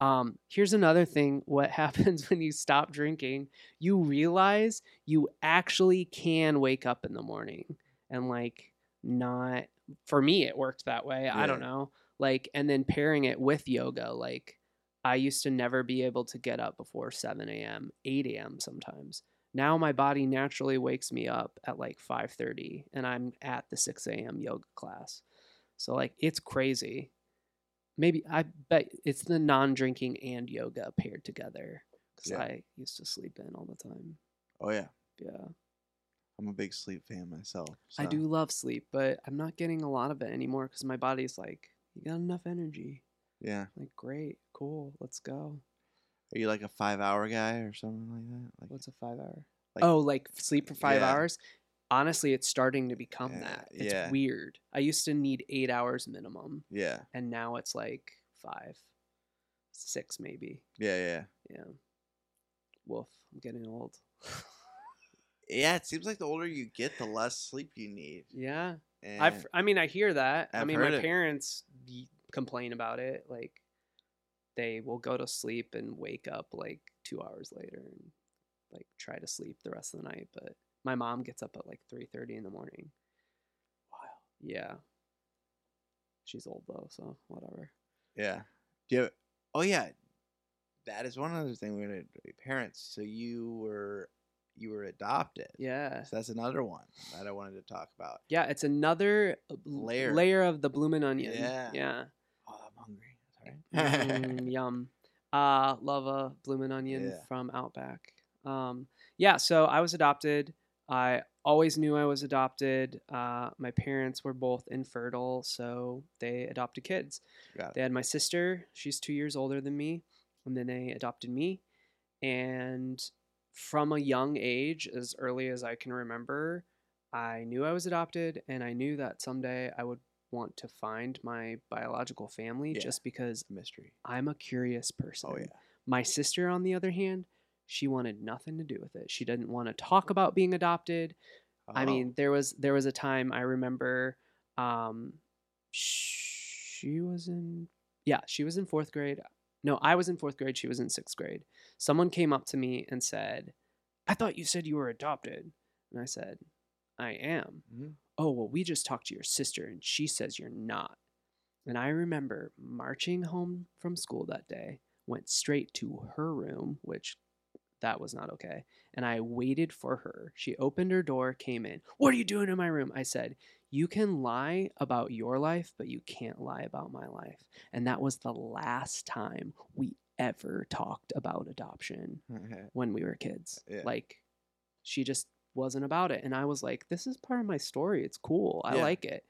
Um, here's another thing: what happens when you stop drinking? You realize you actually can wake up in the morning and like not. For me, it worked that way. I don't know. Like, and then pairing it with yoga, like I used to never be able to get up before 7 a.m., 8 a.m. sometimes. Now my body naturally wakes me up at like 5:30 and I'm at the 6 a.m. yoga class. So like it's crazy. Maybe I bet it's the non-drinking and yoga paired together because Yeah. I used to sleep in all the time. Oh yeah. Yeah, I'm a big sleep fan myself. I do love sleep, but I'm not getting a lot of it anymore because my body's like, you got enough energy. Yeah. Like, great, cool, let's go. Are you like a five hour guy or something like that? Like What's a five hour? Like- oh, like sleep for five Yeah. hours? Honestly, it's starting to become Yeah, that. It's yeah. weird. I used to need eight hours minimum, yeah. and now it's like five, six maybe. Yeah. Yeah. Yeah. Woof. I'm getting old. Yeah. It seems like the older you get, the less sleep you need. yeah. I've, I mean, I hear that. I've I've mean, my it. parents complain about it. Like, they will go to sleep and wake up like two hours later and like try to sleep the rest of the night. But my mom gets up at like three thirty in the morning. Wow. Yeah. She's old though, so whatever. yeah. Do you have, oh yeah. That is one other thing we're gonna. Parents. So you were you were adopted. Yeah. So that's another one that I wanted to talk about. Yeah, it's another uh, Layer. layer of the bloomin' onion. Yeah. Yeah. Oh, I'm hungry. Sorry. Mm, yum. Uh, love a bloomin' onion Yeah. from Outback. Um, yeah, so I was adopted. I always knew I was adopted. Uh, my parents were both infertile, so they adopted kids. They had my sister. She's two years older than me, and then they adopted me. And from a young age, as early as I can remember, I knew I was adopted, and I knew that someday I would want to find my biological family Yeah. just because Mystery. I'm a curious person. Oh yeah. My sister, on the other hand, she wanted nothing to do with it. She didn't want to talk about being adopted. I Oh, mean, there was there was a time I remember um she was in yeah, she was in 4th grade. No, I was in 4th grade, she was in 6th grade. Someone came up to me and said, "I thought you said you were adopted." And I said, "I am." Mhm. Oh, well, we just talked to your sister and she says you're not. And I remember marching home from school that day, went straight to her room, which that was not okay. And I waited for her. She opened her door, came in. What are you doing in my room? I said, You can lie about your life, but you can't lie about my life. And that was the last time we ever talked about adoption when we were kids. Yeah. Like, she just wasn't about it. And I was like, this is part of my story. It's cool. I Yeah. like it.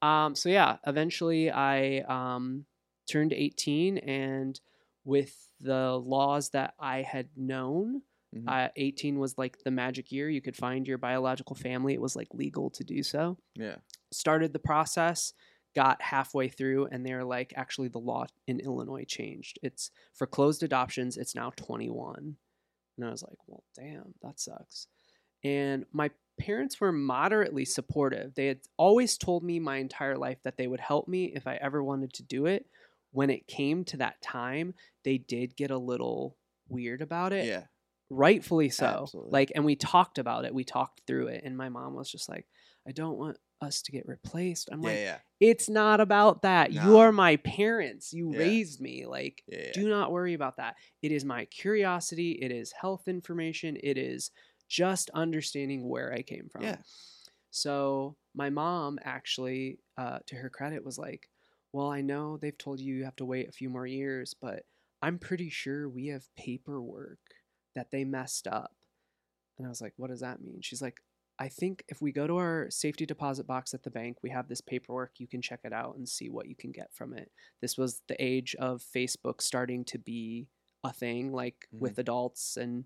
Um, so, yeah, eventually I um, turned 18, and with the laws that I had known, Mhm. uh, 18 was like the magic year. You could find your biological family, it was like legal to do so. Yeah. started the process got halfway through and they're like actually the law in illinois changed. It's for closed adoptions it's now 21 and i was like well damn that sucks. And my parents were moderately supportive. They had always told me my entire life that they would help me if i ever wanted to do it when it came to that time they did get a little weird about it Yeah. rightfully so. Absolutely. Like, and we talked about it. We talked through it, and my mom was just like, "I don't want us to get replaced." I'm yeah, like, yeah, "It's not about that. You are my parents. You Yeah. raised me. Like, do not worry about that. It is my curiosity. It is health information. It is just understanding where I came from." Yeah. So my mom actually, uh, to her credit, was like, "Well, I know they've told you you have to wait a few more years, but I'm pretty sure we have paperwork that they messed up." And I was like, "What does that mean?" She's like, "I think if we go to our safety deposit box at the bank, we have this paperwork. You can check it out and see what you can get from it." This was the age of Facebook starting to be a thing, like with adults, and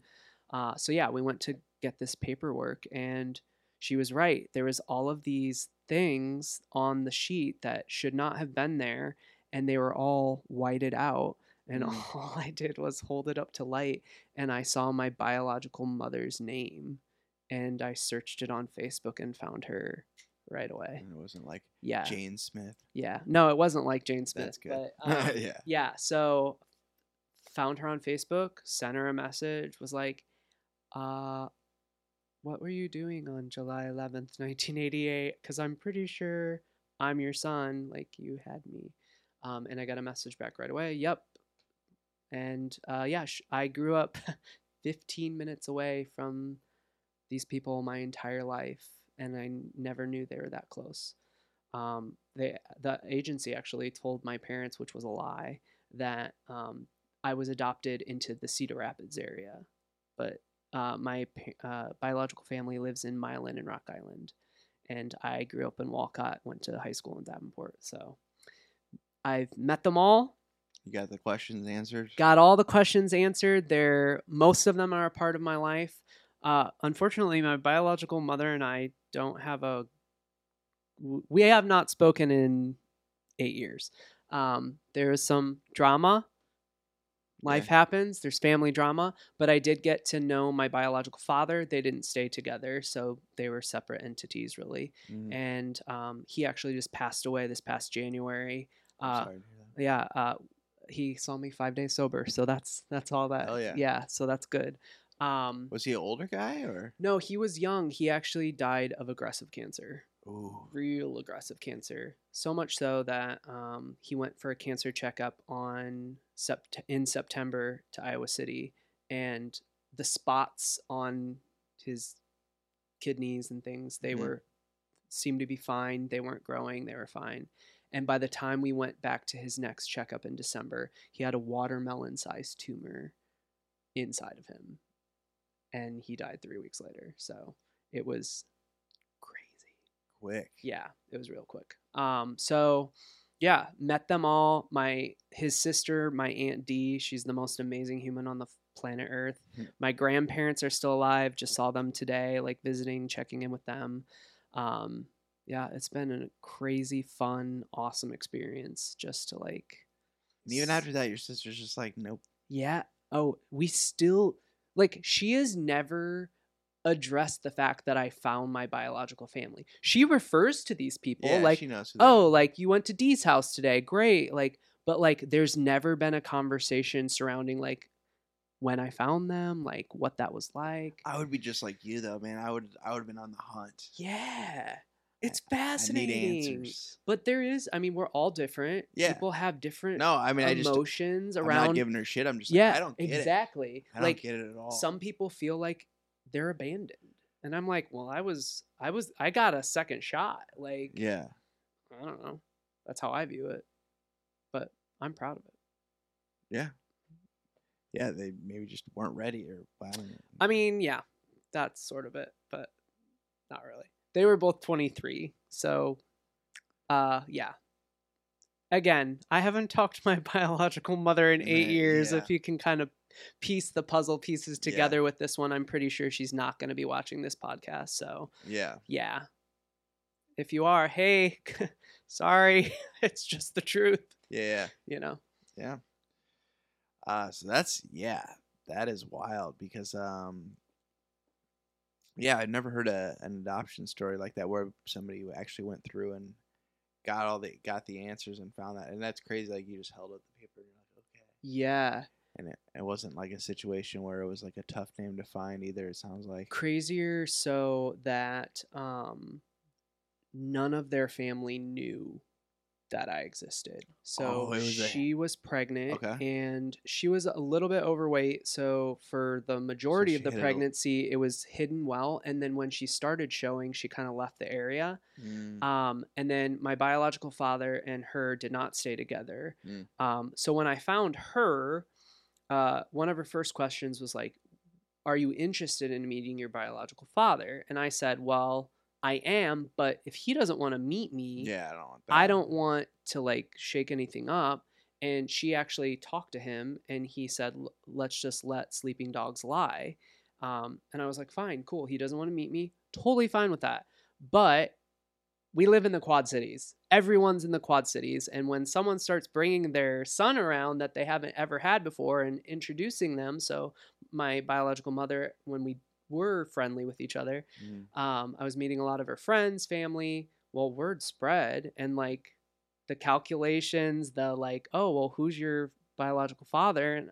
uh, so yeah, we went to get this paperwork and she was right. There was all of these things on the sheet that should not have been there, and they were all whited out. And Mm. all I did was hold it up to light, and I saw my biological mother's name, and I searched it on Facebook and found her right away. And it wasn't like Yeah, Jane Smith. yeah. No, it wasn't like Jane Smith. That's good. But, um, yeah. yeah so found her on facebook sent her a message was like uh what were you doing on july 11th 1988 because i'm pretty sure i'm your son like you had me um, and i got a message back right away yep and uh, yeah sh- i grew up 15 minutes away from these people my entire life and i never knew they were that close. Um, they the agency actually told my parents which was a lie that um, I was adopted into the Cedar Rapids area, but uh, my uh, biological family lives in Milan and Rock Island, and I grew up in Walcott, went to high school in Davenport. So I've met them all, You got the questions answered. got all the questions answered. They're most of them are a part of my life. Uh, unfortunately, my biological mother and I don't have a. We have not spoken in eight years. Um, there is some drama. Life Yeah. happens. There's family drama, but I did get to know my biological father. They didn't stay together, so they were separate entities, really. Mm, And um, he actually just passed away this past January. Uh, yeah uh he saw me five days sober so that's that's all that Hell yeah. yeah so that's good um Was he an older guy or? no he was young he actually died of aggressive cancer Ooh. real aggressive cancer. So much so that um he went for a cancer checkup on sept- in september to iowa city and the spots on his kidneys and things they Mhm. were seemed to be fine. They weren't growing. They were fine. And by the time we went back to his next checkup in december he had a watermelon sized tumor inside of him and he died three weeks later. So it was Quick. yeah it was real quick um so yeah met them all my his sister my aunt Dee she's the most amazing human on the planet earth Hmm. my grandparents are still alive just saw them today like visiting checking in with them um yeah it's been a crazy fun awesome experience just to like And even after that, your sister's just like, nope. yeah. Oh, we still like she has never addressed the fact that I found my biological family. She refers to these people Yeah, like. "Oh, like you went to Dee's house today. Great." Like but like there's never been a conversation surrounding like when I found them, like what that was like. I would be just like you though, man. I would. I would have been on the hunt. yeah. It's I fascinating. need answers. But there is, I mean, we're all different. Yeah. People have different No, I mean, I just. emotions I'm around not giving her shit. I'm just. yeah, Like, I don't get it. exactly. I don't like get it at all. some people feel like they're abandoned, and I'm like, well, I was, I was, I got a second shot. Like, Yeah. I don't know. That's how I view it, but I'm proud of it. Yeah. Yeah. They maybe just weren't ready or. I don't know. I mean, yeah, that's sort of it, but not really. They were both 23, so, uh, yeah. Again, I haven't talked to my biological mother in eight years. yeah. If you can kind of piece the puzzle pieces Yeah. together with this one, I'm pretty sure she's not going to be watching this podcast. So, Yeah. yeah. If you are, hey, sorry, it's just the truth, Yeah. you know. Yeah. Uh so that's yeah, that is wild because um yeah, I've never heard a an adoption story like that where somebody actually went through and got all the got the answers and found that and that's crazy like you just held up the paper and you're like okay Yeah. And it, it wasn't like a situation where it was like a tough name to find either. It sounds like. crazier so that um none of their family knew that I existed. So Oh, was a- she was pregnant Okay. and she was a little bit overweight. So for the majority she of the it a- pregnancy, it was hidden well. And then when she started showing, she kind of left the area. Mm, Um, and then my biological father and her did not stay together. Mm. Um, so when I found her, uh, one of her first questions was like, "Are you interested in meeting your biological father?" And I said, "Well, I am, but if he doesn't want to meet me, yeah, I don't want. I don't want to like shake anything up." And she actually talked to him, and he said, "Let's just let sleeping dogs lie." Um, and I was like, "Fine, cool. He doesn't want to meet me. Totally fine with that." But we live in the Quad Cities. Everyone's in the Quad Cities. And when someone starts bringing their son around that they haven't ever had before and introducing them, so my biological mother, when we were friendly with each other, Mm, um, I was meeting a lot of her friends, family. Well, word spread, and like the calculations, the like, oh, well, who's your biological father? And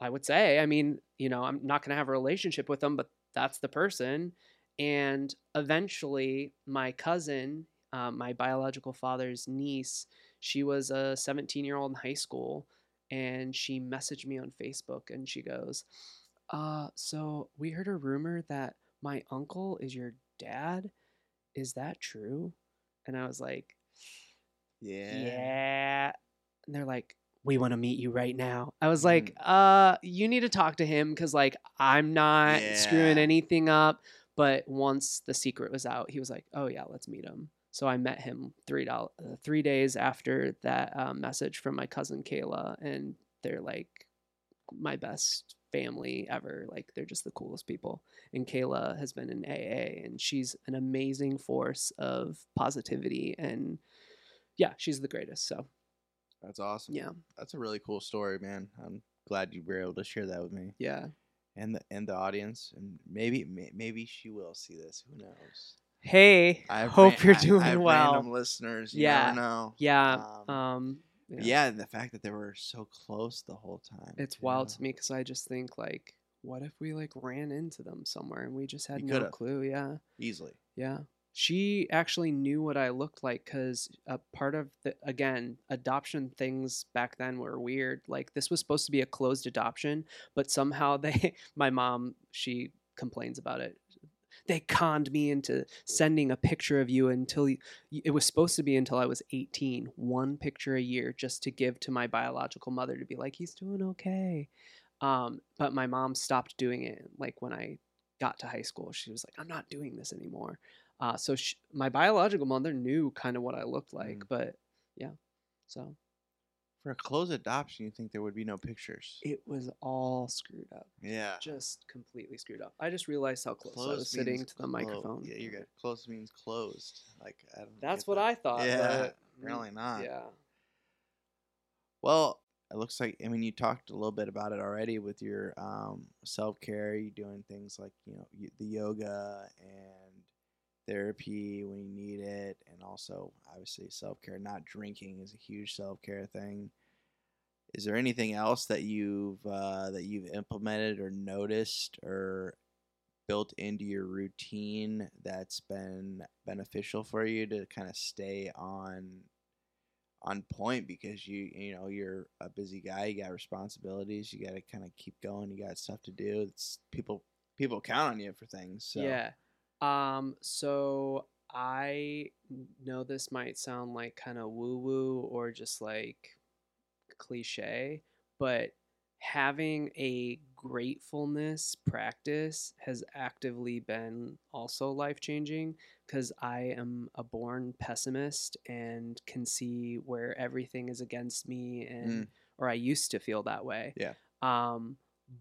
I would say, I mean, you know, I'm not going to have a relationship with them, but that's the person. And eventually, my cousin, uh, my biological father's niece, she was a 17 year old in high school, and she messaged me on Facebook, and she goes, "Uh, so we heard a rumor that my uncle is your dad. Is that true?" And I was like, yeah. yeah. And they're like, we want to meet you right now. I was like, Mm. uh, you need to talk to him because like I'm not screwing anything up. But once the secret was out, he was like, oh yeah, let's meet him. So I met him three dollars, uh, three days after that uh, message from my cousin Kayla, and they're like my best family ever. Like they're just the coolest people. And Kayla has been in AA, and she's an amazing force of positivity and yeah, she's the greatest. So That's awesome. yeah, That's a really cool story, man. I'm glad you were able to share that with me yeah. And the and the audience. And maybe maybe she will see this. Who knows? Hey, I hope ran- you're doing I have well. Random listeners, you Yeah. Yeah. Um, Um, yeah. yeah, the fact that they were so close the whole time. it's wild know? to me because I just think like, what if we like ran into them somewhere and we just had You no could've. clue? Yeah, Easily. yeah. She actually knew what I looked like because a part of the again adoption things back then were weird. Like this was supposed to be a closed adoption, but somehow they, my mom, she complains about it. They conned me into sending a picture of you until you, it was supposed to be until I was 18, one picture a year just to give to my biological mother to be like, he's doing okay. Um, but my mom stopped doing it like when I got to high school. She was like, I'm not doing this anymore. Uh, so sh my biological mother knew kind of what I looked like, Mm. but yeah. So For a closed adoption, you think there would be no pictures? it was all screwed up, Yeah. just completely screwed up. I just realized how close I was sitting to the clo- microphone. Yeah, you're good. Closed means closed. Like. That's what that. I thought. Yeah, mm, really not. Yeah. Well, it looks like I mean you talked a little bit about it already with your um, self care. You doing things like you know the yoga and therapy when you need it, and also obviously self care. Not drinking is a huge self care thing. Is there anything else that you've uh, that you've implemented or noticed or built into your routine that's been beneficial for you to kind of stay on on point because you you know you're a busy guy you got responsibilities you got to kind of keep going you got stuff to do it's people people count on you for things so Yeah. Um, so I know this might sound like kind of woo woo or just like cliche, but having a gratefulness practice has actively been also life changing because I am a born pessimist and can see where everything is against me and or I used to feel that way. Yeah. Um,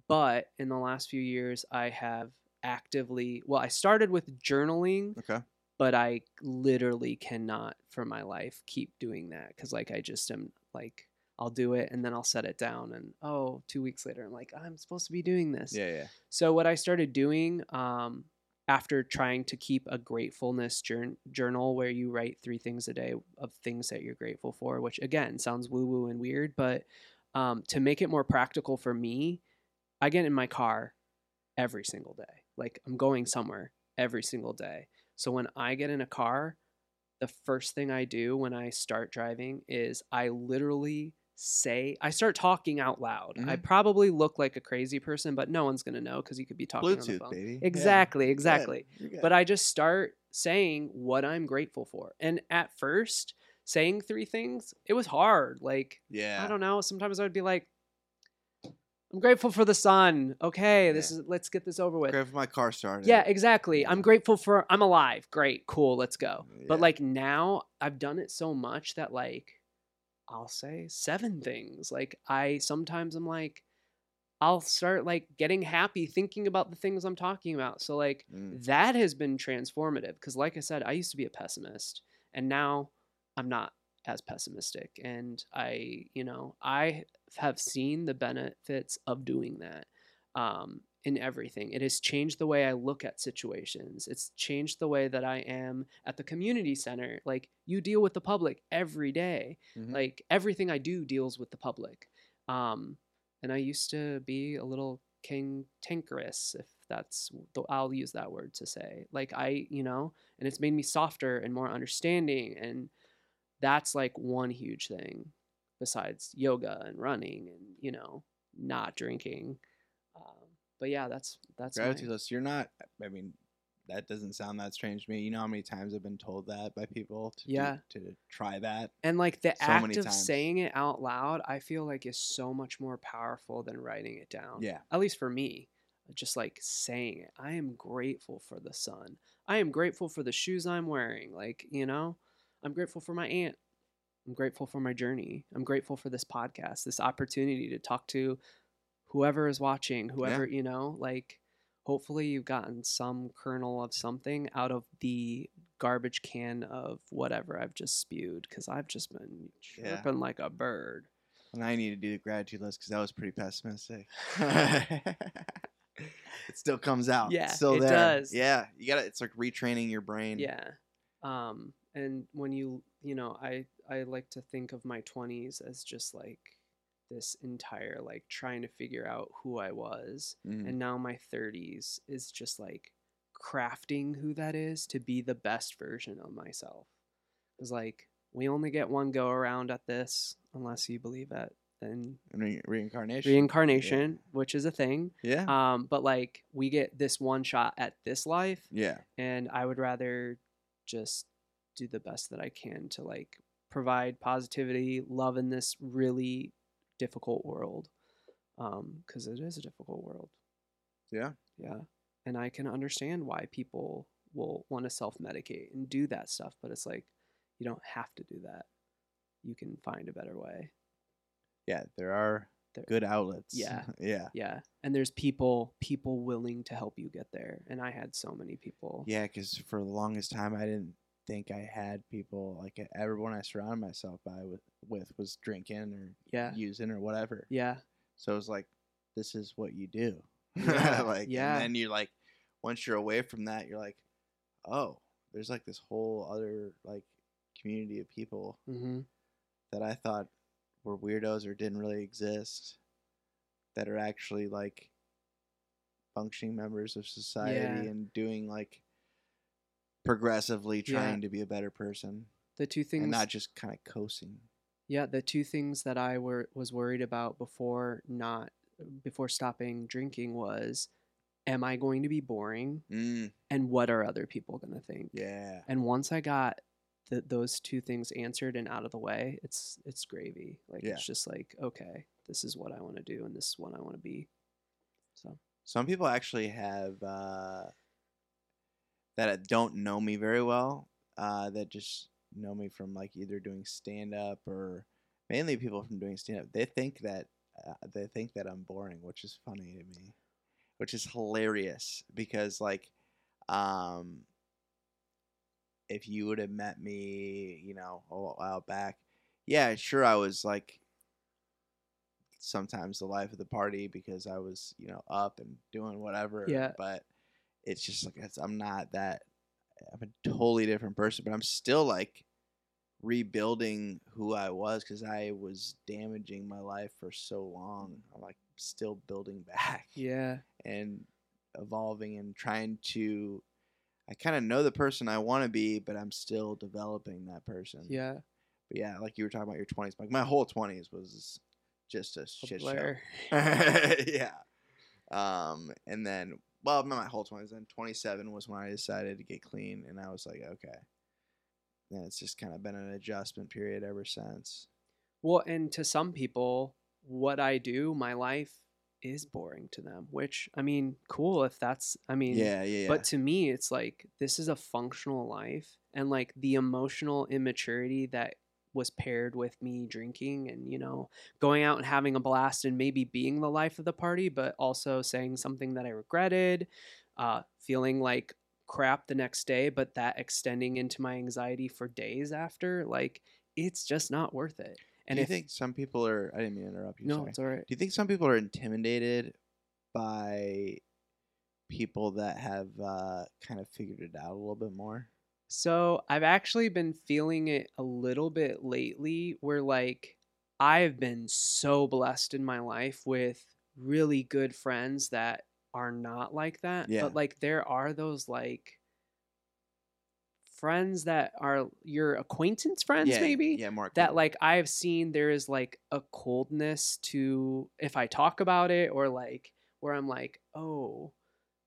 but in the last few years, I have actively, well, I started with journaling, okay but I literally cannot for my life keep doing that because, like, I just am like, I'll do it and then I'll set it down. And oh, two weeks later, I'm like, I'm supposed to be doing this. yeah yeah So what I started doing um, after trying to keep a gratefulness journal where you write three things a day of things that you're grateful for, which again sounds woo woo and weird, but Um, to make it more practical for me, I get in my car every single day. Like I'm going somewhere every single day. So when I get in a car, the first thing I do when I start driving is I literally say I start talking out loud. I Mhm. probably look like a crazy person, but no one's gonna know because you could be talking on the Bluetooth, phone. baby. Yeah. Exactly, Good. exactly. But I just start saying what I'm grateful for. And at first, saying three things, it was hard. Like yeah. I don't know. Sometimes I would be like, I'm grateful for the sun. Okay, this is let's get this over with. Grateful for my car started. Yeah, exactly. Yeah. I'm grateful for I'm alive. Great, cool, let's go. But like now I've done it so much that like I'll say seven things. Like I sometimes I'm like I'll start like getting happy thinking about the things I'm talking about. So like Mm. that has been transformative because like I said, I used to be a pessimist and now I'm not as pessimistic and I, you know, I have seen the benefits of doing that um, in everything. It has changed the way I look at situations. It's changed the way that I am at the community center. Like you deal with the public every day. Mhm. Like everything I do deals with the public. Um, and I used to be a little cantankerous, if that's the, I'll use that word to say. Like I, you know, and it's made me softer and more understanding, and that's like one huge thing besides yoga and running and you know not drinking. Um, but yeah, that's that's my- gratitude list. You're not. I mean, that doesn't sound that strange to me. You know how many times I've been told that by people to do- Yeah. to try that. And like the so act of times. saying it out loud, I feel like is so much more powerful than writing it down. Yeah. At least for me, just like saying it. I am grateful for the sun. I am grateful for the shoes I'm wearing. Like, you know, I'm grateful for my aunt. I'm grateful for my journey. I'm grateful for this podcast, this opportunity to talk to whoever is watching, whoever, you know, like hopefully you've gotten some kernel of something out of the garbage can of whatever I've just spewed because I've just been Yeah. chirping like a bird. And I need to do the gratitude list because that was pretty pessimistic. it still comes out. Yeah, It's still it there. does. Yeah, you gotta. It's like retraining your brain. Yeah. Um, and when you, you know, I, I like to think of my 20s as just like this entire, like trying to figure out who I was. Mhm. And now my 30s is just like crafting who that is to be the best version of myself. Because, like, we only get one go around at this unless you believe it in Re- reincarnation. reincarnation, which is a thing. Yeah. Um, but like we get this one shot at this life, yeah. and I would rather just do the best that I can to like provide positivity, love in this really difficult world. Um, because it is a difficult world. Yeah. Yeah. And I can understand why people will want to self medicate and do that stuff, but it's like you don't have to do that. You can find a better way. Yeah. There are There- good outlets. Yeah. yeah. Yeah. And there's people people willing to help you get there. And I had so many people. Yeah, because for the longest time, I didn't think I had people like everyone I surrounded myself by with with was drinking or Yeah. using or whatever. Yeah. So it was like, this is what you do. Yeah, like, yeah. And then you're like, once you're away from that, you're like, oh, there's like this whole other like community of people Mm-hmm. that I thought were weirdos or didn't really exist that are actually like functioning members of society Yeah. and doing like progressively Yeah. trying to be a better person The two things and not just kind of coasting. Yeah, the two things that I were was worried about before not before stopping drinking was am I going to be boring Mm, and what are other people going to think? yeah. And once I got th those two things answered and out of the way, it's it's gravy. Like Yeah. it's just like, okay, this is what I want to do and this is what I want to be. So, Some people actually have uh, that don't know me very well. Uh, that just know me from like either doing stand up or mainly people from doing stand up. They think that uh, they think that I'm boring, which is funny to me, which is hilarious because like, um, if you would have met me, you know, a while back, yeah, sure, I was like sometimes the life of the party because I was, you know, up and doing whatever. Yeah. But it's just like it's, I'm not that. I'm a totally different person, but I'm still like rebuilding who I was because I was damaging my life for so long. I'm like still building back Yeah. and evolving and trying to. I kind of know the person I want to be, but I'm still developing that person. Yeah. But yeah, like you were talking about your 20s, like my whole 20s was just a A shit show. yeah. Um, and then, well, not my whole 20s. Then 27 was when I decided to get clean, and I was like, okay. And it's just kind of been an adjustment period ever since. Well, and to some people, what I do, my life is boring to them, which I mean, cool if that's, I mean, Yeah, yeah, yeah. But to me, it's like this is a functional life, and like the emotional immaturity that was paired with me drinking and you know going out and having a blast and maybe being the life of the party, but also saying something that I regretted, uh, feeling like crap the next day, but that extending into my anxiety for days after, like it's just not worth it. And Do you if think some people are? I didn't mean to interrupt you. no, sorry. it's all right. Do you think some people are intimidated by people that have uh, kind of figured it out a little bit more? So I've actually been feeling it a little bit lately where like I've been so blessed in my life with really good friends that are not like that. Yeah. But like there are those like friends that are your acquaintance friends yeah, maybe Yeah, more that like I've seen there is like a coldness to if I talk about it or like where I'm like, oh,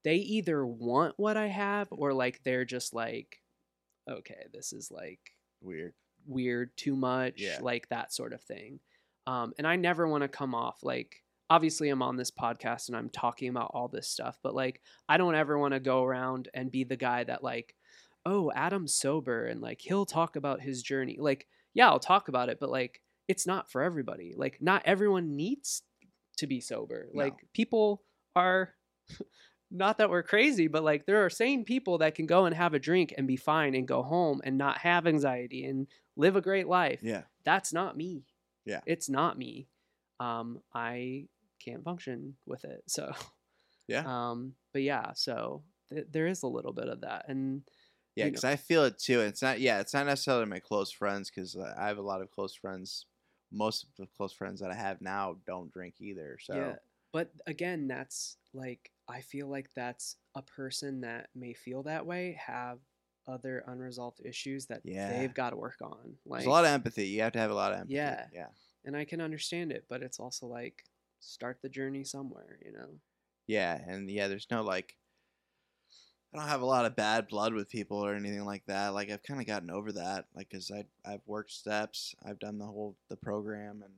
they either want what I have or like they're just like, okay, this is like weird. weird, too much, Yeah. like that sort of thing. Um, and I never want to come off like obviously I'm on this podcast and I'm talking about all this stuff, but like I don't ever want to go around and be the guy that like, oh, Adam's sober and like he'll talk about his journey. Like, yeah, I'll talk about it, but like it's not for everybody. Like not everyone needs to be sober. No. Like people are not that we're crazy, but like there are sane people that can go and have a drink and be fine and go home and not have anxiety and live a great life. Yeah. That's not me. Yeah. It's not me. Um, I can't function with it. So, Yeah. um, but yeah, so th- there is a little bit of that. And Yeah, you know- because I feel it too. It's not. Yeah, it's not necessarily my close friends because I have a lot of close friends. Most of the close friends that I have now don't drink either. So yeah, but again, that's like, I feel like that's a person that may feel that way, have other unresolved issues that Yeah. they've got to work on. Like, there's a lot of empathy. You have to have a lot of empathy. Yeah. Yeah. and I can understand it, but it's also like, start the journey somewhere, you know? Yeah, and yeah, there's no like. I don't have a lot of bad blood with people or anything like that. Like I've kind of gotten over that. Like, cause I I've worked steps. I've done the whole the program, and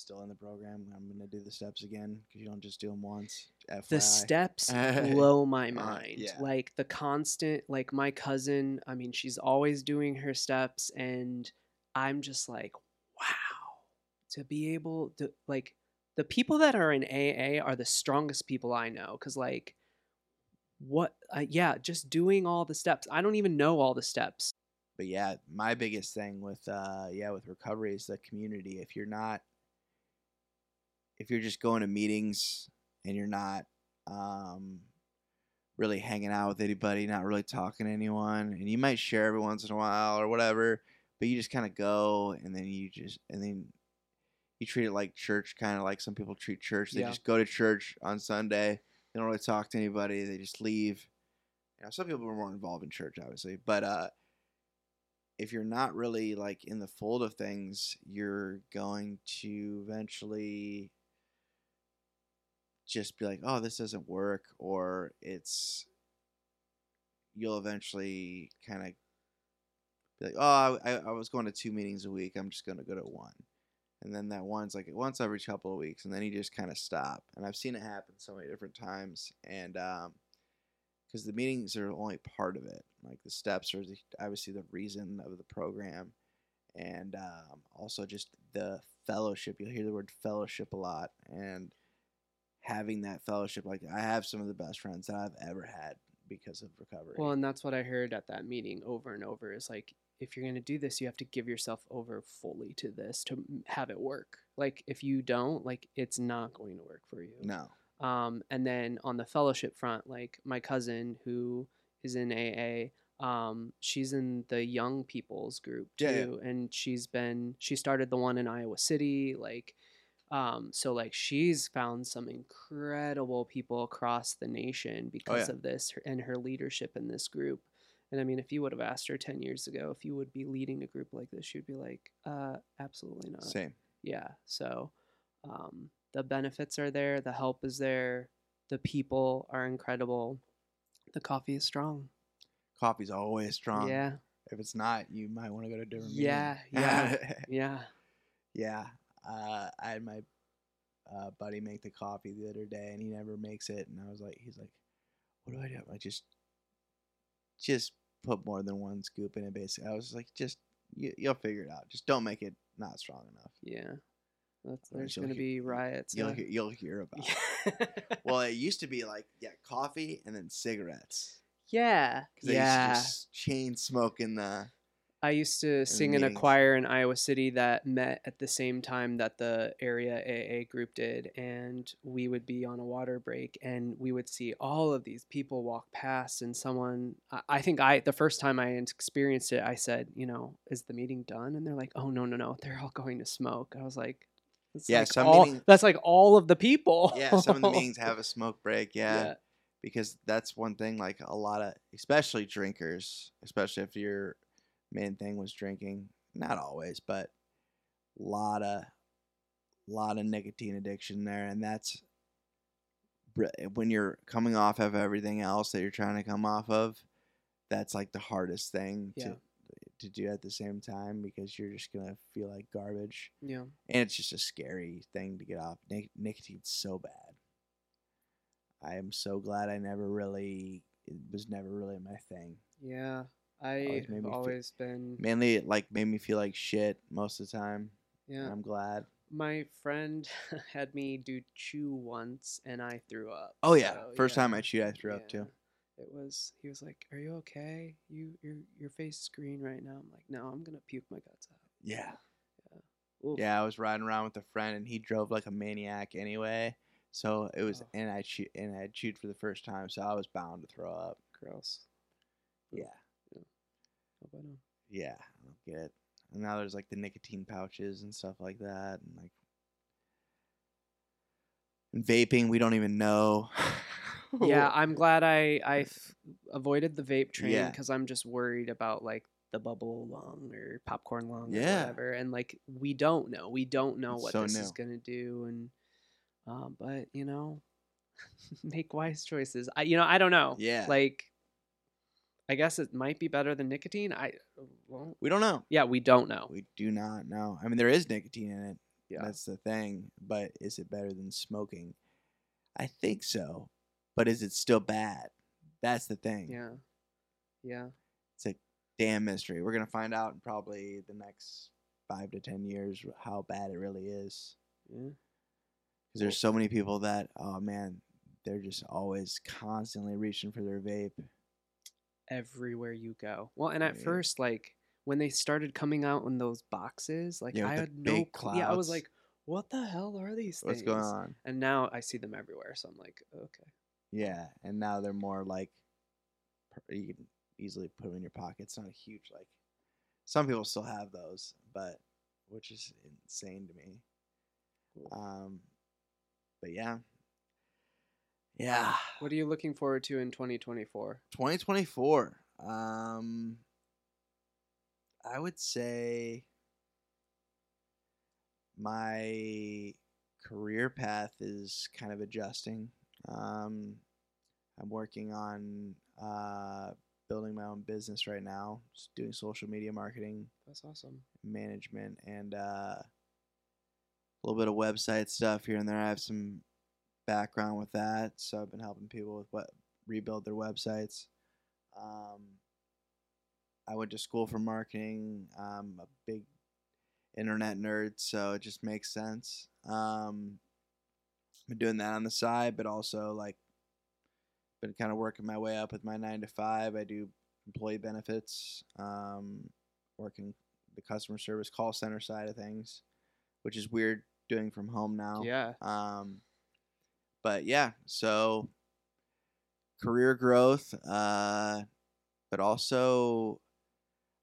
still in the program. I'm gonna do the steps again because you don't just do them once. FYI. the steps blow my Uh, mind yeah. like the constant like my cousin i mean she's always doing her steps and i'm just like wow to be able to like the people that are in aa are the strongest people i know because like what uh, yeah just doing all the steps i don't even know all the steps but yeah, my biggest thing with uh yeah with recovery is the community. If you're not, if you're just going to meetings and you're not um really hanging out with anybody, not really talking to anyone, and you might share every once in a while or whatever, but you just kind of go and then you just and then you treat it like church, kind of like some people treat church. They Yeah. just go to church on Sunday. They don't really talk to anybody. They just leave. You know, some people are more involved in church, obviously, but uh, if you're not really like in the fold of things, you're going to eventually just be like, "Oh, this doesn't work," or it's you'll eventually kind of be like, "Oh, I, I was going to two meetings a week. I'm just going to go to one." And then that one's like once every couple of weeks, and then you just kind of stop. And I've seen it happen so many different times, and um, because the meetings are only part of it. Like the steps are the, obviously the reason of the program, and um, also just the fellowship. You'll hear the word fellowship a lot, and having that fellowship. Like I have some of the best friends that I've ever had because of recovery. well and that's what i heard at that meeting over and over is like if you're going to do this you have to give yourself over fully to this to have it work like if you don't like it's not going to work for you no, Um, and then on the fellowship front, like my cousin who is in AA, Um, she's in the young people's group Yeah, yeah. too, and she's been she started the one in Iowa City, like. Um, so like she's found some incredible people across the nation because yeah. of this and her leadership in this group. And I mean, if you would have asked her 10 years ago if you would be leading a group like this, she'd be like, uh, absolutely not. Same. Yeah. So um, the benefits are there, the help is there, the people are incredible, the coffee is strong. Coffee's always strong. Yeah. If it's not, you might want to go to a different Yeah, meeting. yeah. Yeah. yeah. Uh, I had my uh, buddy make the coffee the other day, and he never makes it. And I was like, he's like, "What do I do?" I just, just put more than one scoop in it. Basically, I was like, just you, you'll figure it out. Just don't make it not strong enough. Yeah. That's, there's going to be riots. You'll hear, you'll hear about. it. Well, it used to be like yeah, coffee and then cigarettes. yeah. they Yeah. used to just chain smoking the. I used to sing in a choir in Iowa City that met at the same time that the area AA group did, and we would be on a water break, and we would see all of these people walk past, and someone, I- think I, the first time I experienced it, I said, you know, is the meeting done? And they're like, oh no no no, they're all going to smoke. I was like, that's Yeah, like some all, meeting- that's like all of the people. Yeah, some of the meetings have a smoke break. yeah. yeah. because that's one thing like a lot of especially drinkers especially if your main thing was drinking not always but a lot of lot of nicotine addiction there and that's when you're coming off of everything else that you're trying to come off of that's like the hardest thing Yeah. to to do at the same time because you're just gonna feel like garbage yeah. and it's just a scary thing to get off. Nic- nicotine's so bad. I am so glad I never really it was never really my thing. Yeah. I Always have feel- always been Mainly, it like made me feel like shit most of the time. yeah. And I'm glad. My friend had me do chew once, and I threw up. Oh yeah, so, first yeah, time I chewed, I threw up too. It was. He was like, "Are you okay? You your your face is green right now." I'm like, "No, I'm gonna puke my guts out." Yeah, Oof. yeah. I was riding around with a friend, and he drove like a maniac anyway. So it was, Oh. and I chewed, and I chewed for the first time, so I was bound to throw up. Gross. Yeah, How about him? yeah. I don't get it. And now there's like the nicotine pouches and stuff like that, and like and vaping. We don't even know. Yeah, I'm glad I I f- avoided the vape train Yeah. because I'm just worried about like the bubble lung or popcorn lung or Yeah. whatever, and like we don't know. We don't know It's what so this is new. gonna do, and um, but you know, make wise choices. I you know I don't know. Yeah. Like, I guess it might be better than nicotine. I well, we don't know. yeah, we don't know. We do not know. I mean, there is nicotine in it. Yeah. That's the thing. But is it better than smoking? I think so. But is it still bad? That's the thing. Yeah. Yeah. It's a damn mystery. We're gonna find out in probably the next five to ten years how bad it really is. Yeah. Because there's so many people that, oh man, they're just always constantly reaching for their vape. Everywhere you go. Well, and at Yeah. first, like when they started coming out in those boxes, like Yeah, I had no. big cl- Yeah, I was like, "What the hell are these What's things?" going on? And now I see them everywhere, so I'm like, "Okay." Yeah, and now they're more like you can easily put them in your pocket. It's not a huge like. Some people still have those, but which is insane to me. Um, but yeah, yeah. What are you looking forward to in 2024? 2024. Um, I would say my career path is kind of adjusting. Um, I'm working on uh, building my own business right now, just doing social media marketing, That's awesome. management, and uh, a little bit of website stuff here and there. I have some background with that, so I've been helping people with what rebuild their websites. Um, I went to school for marketing. I'm a big internet nerd, so it just makes sense. Um, I've been doing that on the side, but also like been kind of working my way up with my nine to five. I do employee benefits, um, working the customer service call center side of things, which is weird doing from home now. Yeah. Um, but yeah, so career growth. Uh, but also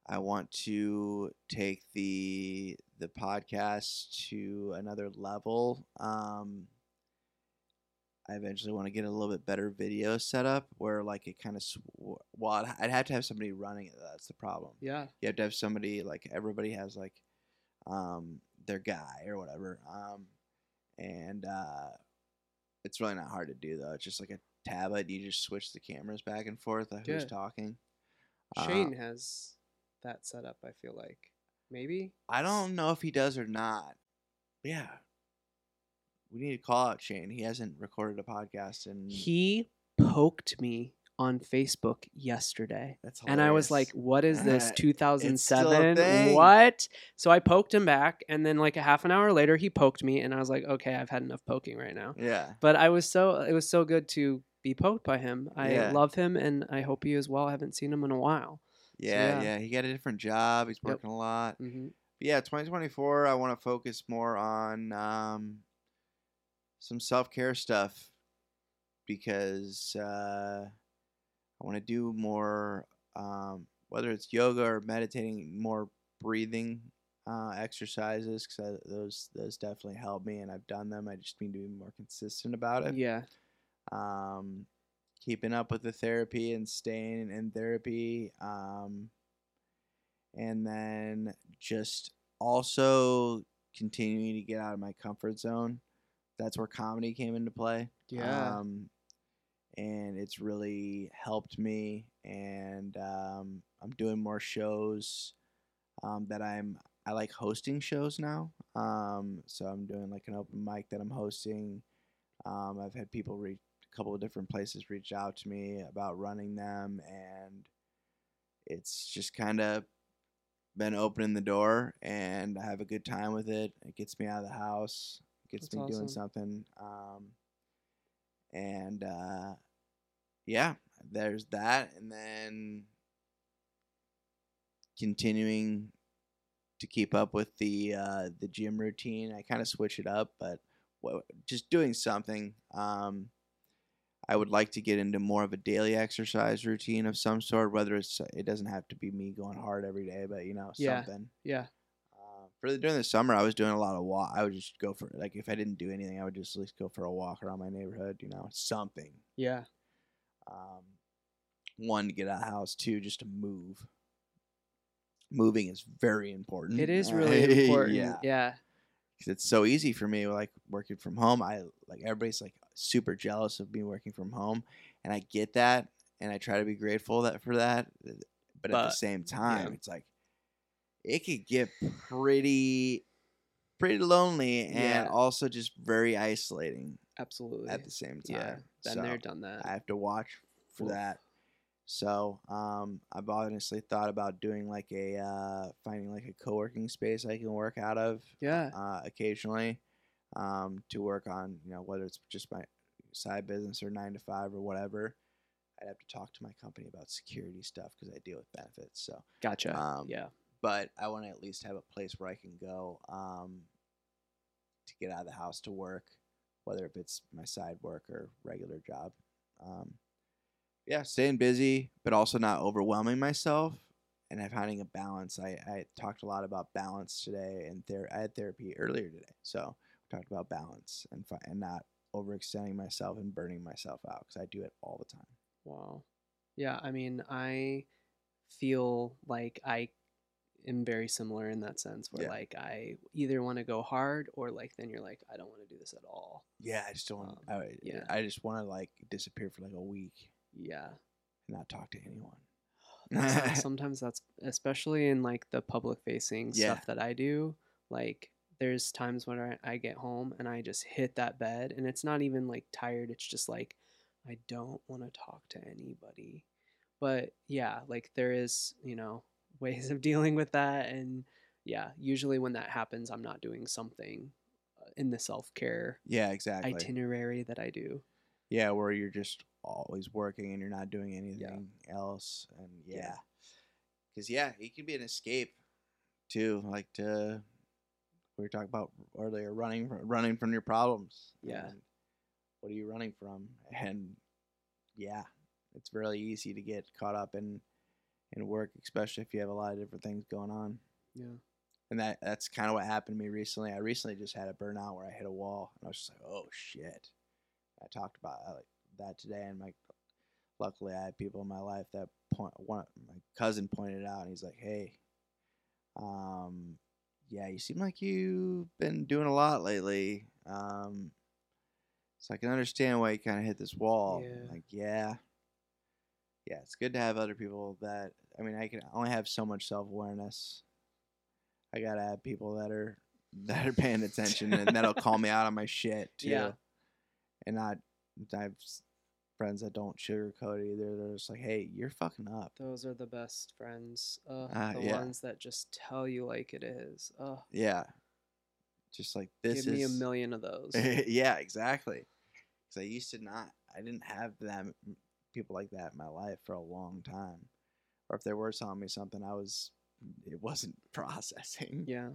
I want to take the the podcast to another level. Um, I eventually want to get a little bit better video setup where like it kind of sw- well I'd- have to have somebody running it. That's the problem. Yeah. You have to have somebody like everybody has like um, their guy or whatever. Um, and uh, it's really not hard to do though. It's just like a tablet. You just switch the cameras back and forth of who's talking. Uh, Shane has that set up, I feel like. Maybe? I don't know if he does or not. Yeah. We need to call out Shane. He hasn't recorded a podcast and He poked me on Facebook yesterday. that's And I was like, what is this? It's still a 2007? What? So I poked him back. And then, like, a half an hour later, he poked me. And I was like, okay, I've had enough poking right now. Yeah. But I was so, it was so good to be poked by him. I Yeah. love him. And I hope you as well. I haven't seen him in a while. Yeah, yeah. yeah. He got a different job. He's Yep. working a lot. hmm But yeah, 2024, I want to focus more on um, some self care stuff because uh, I want to do more, um, whether it's yoga or meditating, more breathing uh, exercises because those those definitely help me, and I've done them. I just need to be more consistent about it. Yeah. Um, keeping up with the therapy and staying in therapy. Um, and then just also continuing to get out of my comfort zone. That's where comedy came into play. Yeah. Um, and it's really helped me. And um, I'm doing more shows um, that I'm. I like hosting shows now. Um, so I'm doing like an open mic that I'm hosting. Um, I've had people reach a couple of different places reach out to me about running them, and it's just kind of been opening the door, and I have a good time with it. It gets me out of the house, it gets That's me doing something, um, and uh, yeah, there's that, and then continuing to keep up with the uh, the gym routine. I kind of switch it up, but just doing something. Um, I would like to get into more of a daily exercise routine of some sort. Whether it's it doesn't have to be me going hard every day, but you know Yeah. something. Yeah. For during the summer, I was doing a lot of walk. I would just go for like if I didn't do anything, I would just at least go for a walk around my neighborhood. You know, something. Yeah. Um, one to get out of house, two just to move. Moving is very important. It is really important. yeah, yeah. 'cause it's so easy for me. Like working from home, I like everybody's like super jealous of me working from home, and I get that, and I try to be grateful that for that. But, at the same time, yeah. it's like it could get pretty, pretty lonely, and Yeah. also just very isolating Absolutely. at the same time. yeah. Been So, there, done that. I have to watch for Oof. that. So um, I've honestly thought about doing like a uh, finding like a co-working space I can work out of yeah. uh, occasionally um, to work on you know whether it's just my side business or nine to five or whatever. I'd have to talk to my company about security stuff because I deal with benefits. So, Gotcha. um, yeah. But I want to at least have a place where I can go um, to get out of the house to work, whether if it's my side work or regular job. Um, yeah, staying busy, but also not overwhelming myself and have finding a balance. I, I talked a lot about balance today, and ther- I had therapy earlier today, so we talked about balance and fi- and not overextending myself and burning myself out because I do it all the time. Wow. Yeah, I mean, I feel like I am very similar in that sense where Yeah. like I either want to go hard or like then you're like I don't want to do this at all. Yeah, I just don't. Um, I, yeah. I just want to like disappear for like a week Yeah. and not talk to anyone. That's- sometimes that's especially in like the public facing Yeah. stuff that I do. Like there's times when I, I get home and I just hit that bed and it's not even like tired. It's just like I don't want to talk to anybody. But yeah, like there is, you know, ways of dealing with that. And yeah, usually when that happens, I'm not doing something uh, in the self care yeah, exactly. itinerary that I do. yeah, where you're just always working and you're not doing anything else, and Yeah. yeah, because yeah, it can be an escape too. Like to we were talking about earlier, running fr- running from your problems. Yeah. what are you running from? And yeah, it's really easy to get caught up in in work, especially if you have a lot of different things going on. Yeah. And that that's kind of what happened to me recently. I recently just had a burnout where I hit a wall, and I was just like, "Oh shit!" I talked about uh, like that today, and my luckily I had people in my life that point. One my cousin pointed out, and he's like, "Hey, um, yeah, you seem like you've been doing a lot lately. Um, so I can understand why you kind of hit this wall. Yeah. Like, yeah, yeah, it's good to have other people that. I mean, I can only have so much self awareness. I gotta have people that are that are paying attention and that'll call me out on my shit too. Yeah. And not, I have friends that don't sugarcoat it either. They're just like, "Hey, you're fucking up." Those are the best friends. Uh, Uh, the yeah. ones that just tell you like it is. Uh, Yeah. Just like this give me a million of those. yeah, exactly. Because I used to not, I didn't have them people like that in my life for a long time. Or if they were telling me something, I was, it wasn't processing. yeah.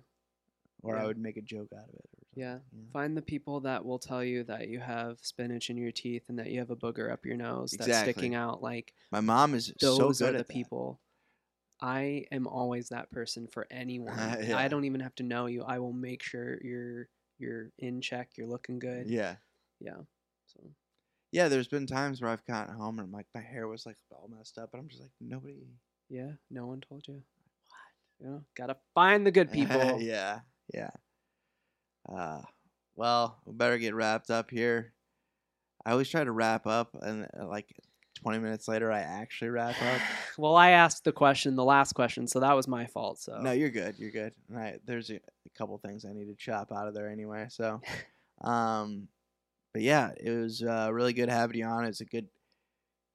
Or I would make a joke out of it. Or something, Yeah. Find the people that will tell you that you have spinach in your teeth and that you have a booger up your nose that's sticking out. Like My mom is those so are good the at that. people. I am always that person for anyone. Yeah. I don't even have to know you. I will make sure you're you're in check. You're looking good. Yeah. Yeah. Yeah, there's been times where I've gotten home and like my hair was like all messed up, and I'm just like, nobody. yeah, no one told you. What? Yeah. Gotta find the good people. yeah, yeah. Uh, well, we better get wrapped up here. I always try to wrap up, and uh, like 20 minutes later, I actually wrap up. well, I asked the question, the last question, so that was my fault. So No, you're good. You're good. All right, there's a, a couple things I need to chop out of there anyway. So, um, but yeah, it was uh, really good having you on. It's a good,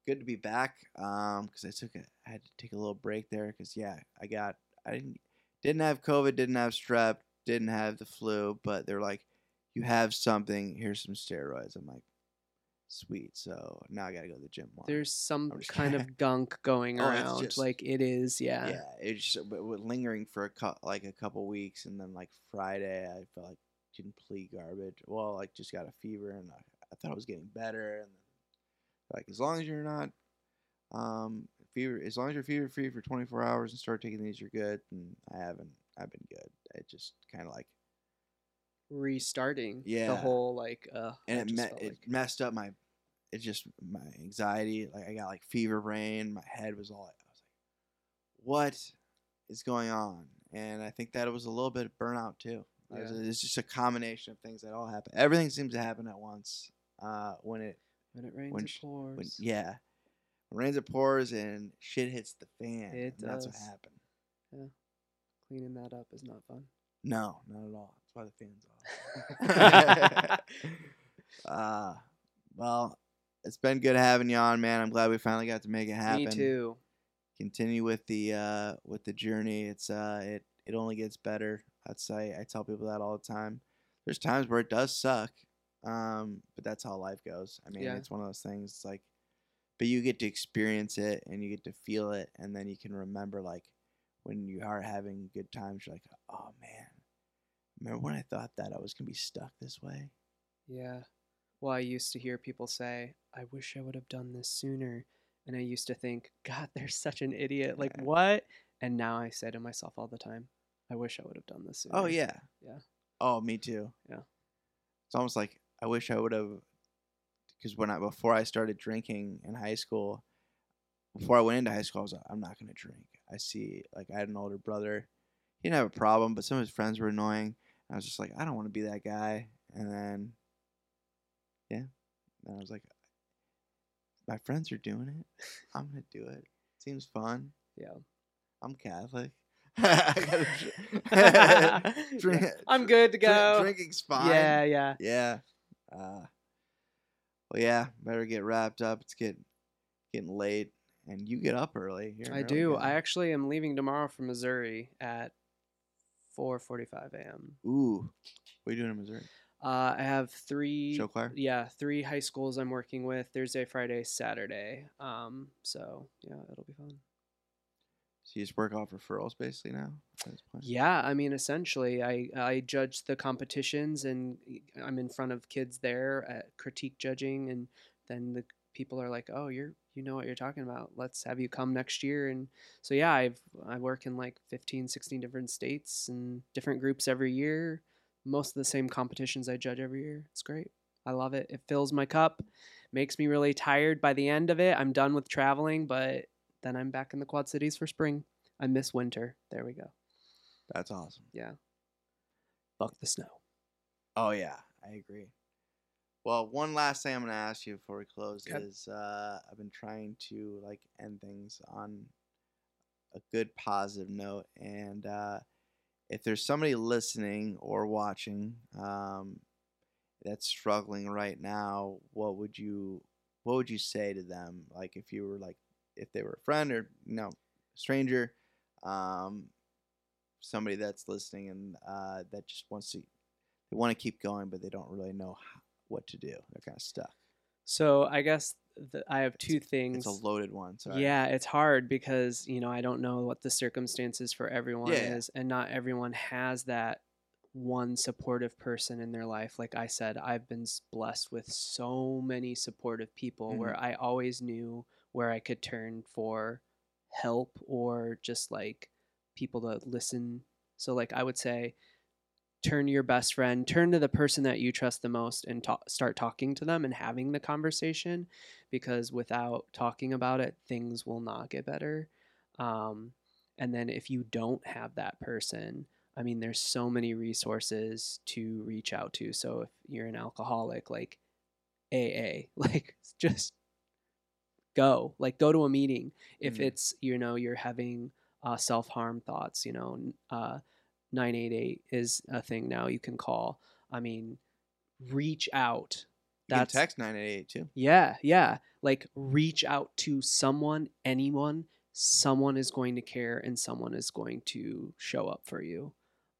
good to be back. Um, because I took a, I had to take a little break there. Because yeah, I got, I didn't, didn't have COVID, didn't have strep, didn't have the flu, but they're like, you have something. Here's some steroids. I'm like, sweet. So now I gotta go to the gym more. there's some kind of gunk going Oh, around. just- like it is, yeah. yeah, it's just lingering for a cou- like a couple weeks, and then like Friday, I felt like complete garbage. Well, like just got a fever, and I, I thought I was getting better, and then like as long as you're not um fever, as long as you're fever free for 24 hours and start taking these, you're good. And I haven't, I've been good. It just kind of like, Restarting Yeah. the whole like uh and it me- it like- messed up my, it just my anxiety. Like I got like fever brain. My head was all. I was like, what is going on? And I think that it was a little bit of burnout too. Yeah. It's just a combination of things that all happen. Everything seems to happen at once. Uh, when it, when it rains when it pours. when yeah, when it rains it pours and shit hits the fan. It That's what happened. Cleaning that up is not fun. No, not at all. That's why the fans off. uh, well, it's been good having you on, man. I'm glad we finally got to make it happen. Me too. Continue with the uh, with the journey. It's uh, it it only gets better. I'd say I tell people that all the time. There's times where it does suck, um, but that's how life goes. I mean, Yeah. it's one of those things. It's like, but you get to experience it and you get to feel it, and then you can remember like when you are having good times. You're like, oh man, remember when I thought that I was gonna be stuck this way? Yeah. Well, I used to hear people say, I wish I would have done this sooner. And I used to think, God, they're such an idiot. Like, Yeah. what? And now I say to myself all the time, I wish I would have done this oh, sooner. Oh yeah. Yeah. Oh, me too. Yeah. It's almost like I wish I would have, because when I before I started drinking in high school, before I went into high school, I was like, I'm not gonna drink. I see, like, I had an older brother. He didn't have a problem, but some of his friends were annoying. I was just like, I don't want to be that guy. And then, yeah, and I was like, my friends are doing it. I'm gonna do it. Seems fun. Yeah. I'm Catholic. I gotta dr- drink, I'm good to Drink- go. drinking's fine. Yeah, yeah. Yeah. Uh, well, yeah. Better get wrapped up. It's getting getting late, and you get up early. You're I early do. guy. I actually am leaving tomorrow for Missouri at 4:45 a.m. Ooh, what are you doing in Missouri? Uh, I have three. Show choir. Yeah, three high schools I'm working with Thursday, Friday, Saturday. Um, so yeah, it'll be fun. So you just work off referrals basically now. Yeah, I mean, essentially, I I judge the competitions, and I'm in front of kids there at critique judging, and then the people are like, "Oh, you're you know what you're talking about. Let's have you come next year." And so yeah, I've I work in like 15, 16 different states and different groups every year. Most of the same competitions I judge every year. It's great. I love it. It fills my cup. Makes me really tired by the end of it. I'm done with traveling, but then I'm back in the Quad Cities for spring. I miss winter. There we go. That's awesome. Yeah. Fuck the snow. Oh yeah, I agree. Well, one last thing I'm gonna ask you before we close Okay. is uh, I've been trying to like end things on a good positive note, and uh, if there's somebody listening or watching um, that's struggling right now, what would you what would you say to them? Like if you were like if they were a friend or you know stranger, um, somebody that's listening and uh, that just wants to they want to keep going, but they don't really know how, what to do. They're kind of stuck. So I guess th- I have two things. It's a loaded one. Sorry. Yeah, it's hard because, you know, I don't know what the circumstances for everyone Yeah. is, and not everyone has that one supportive person in their life. Like I said, I've been blessed with so many supportive people where I always knew where I could turn for help or just like people to listen. So, like, I would say, turn to your best friend, turn to the person that you trust the most, and ta- start talking to them and having the conversation because without talking about it, things will not get better. Um, and then if you don't have that person, I mean, there's so many resources to reach out to. So if you're an alcoholic, like AA, like just go, like go to a meeting. If Mhm. it's, you know, you're having uh, self harm thoughts, you know, uh, 988 is a thing now you can call. I mean, reach out. You text nine eight eight too. Yeah, yeah. Like reach out to someone, anyone. Someone is going to care and someone is going to show up for you.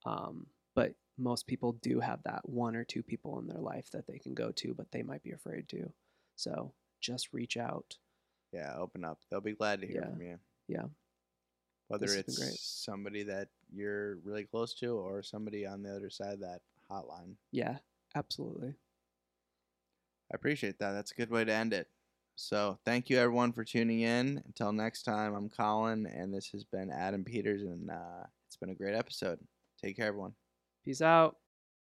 Um, but most people do have that one or two people in their life that they can go to, but they might be afraid to. So just reach out. Yeah, open up. They'll be glad to hear Yeah. from you. Yeah. Whether This it's great. somebody that you're really close to or somebody on the other side of that hotline. Yeah, absolutely. I appreciate that. That's a good way to end it. So, thank you everyone for tuning in. Until next time, I'm Colin, and this has been Adam Peters, and uh, it's been a great episode. Take care, everyone. Peace out.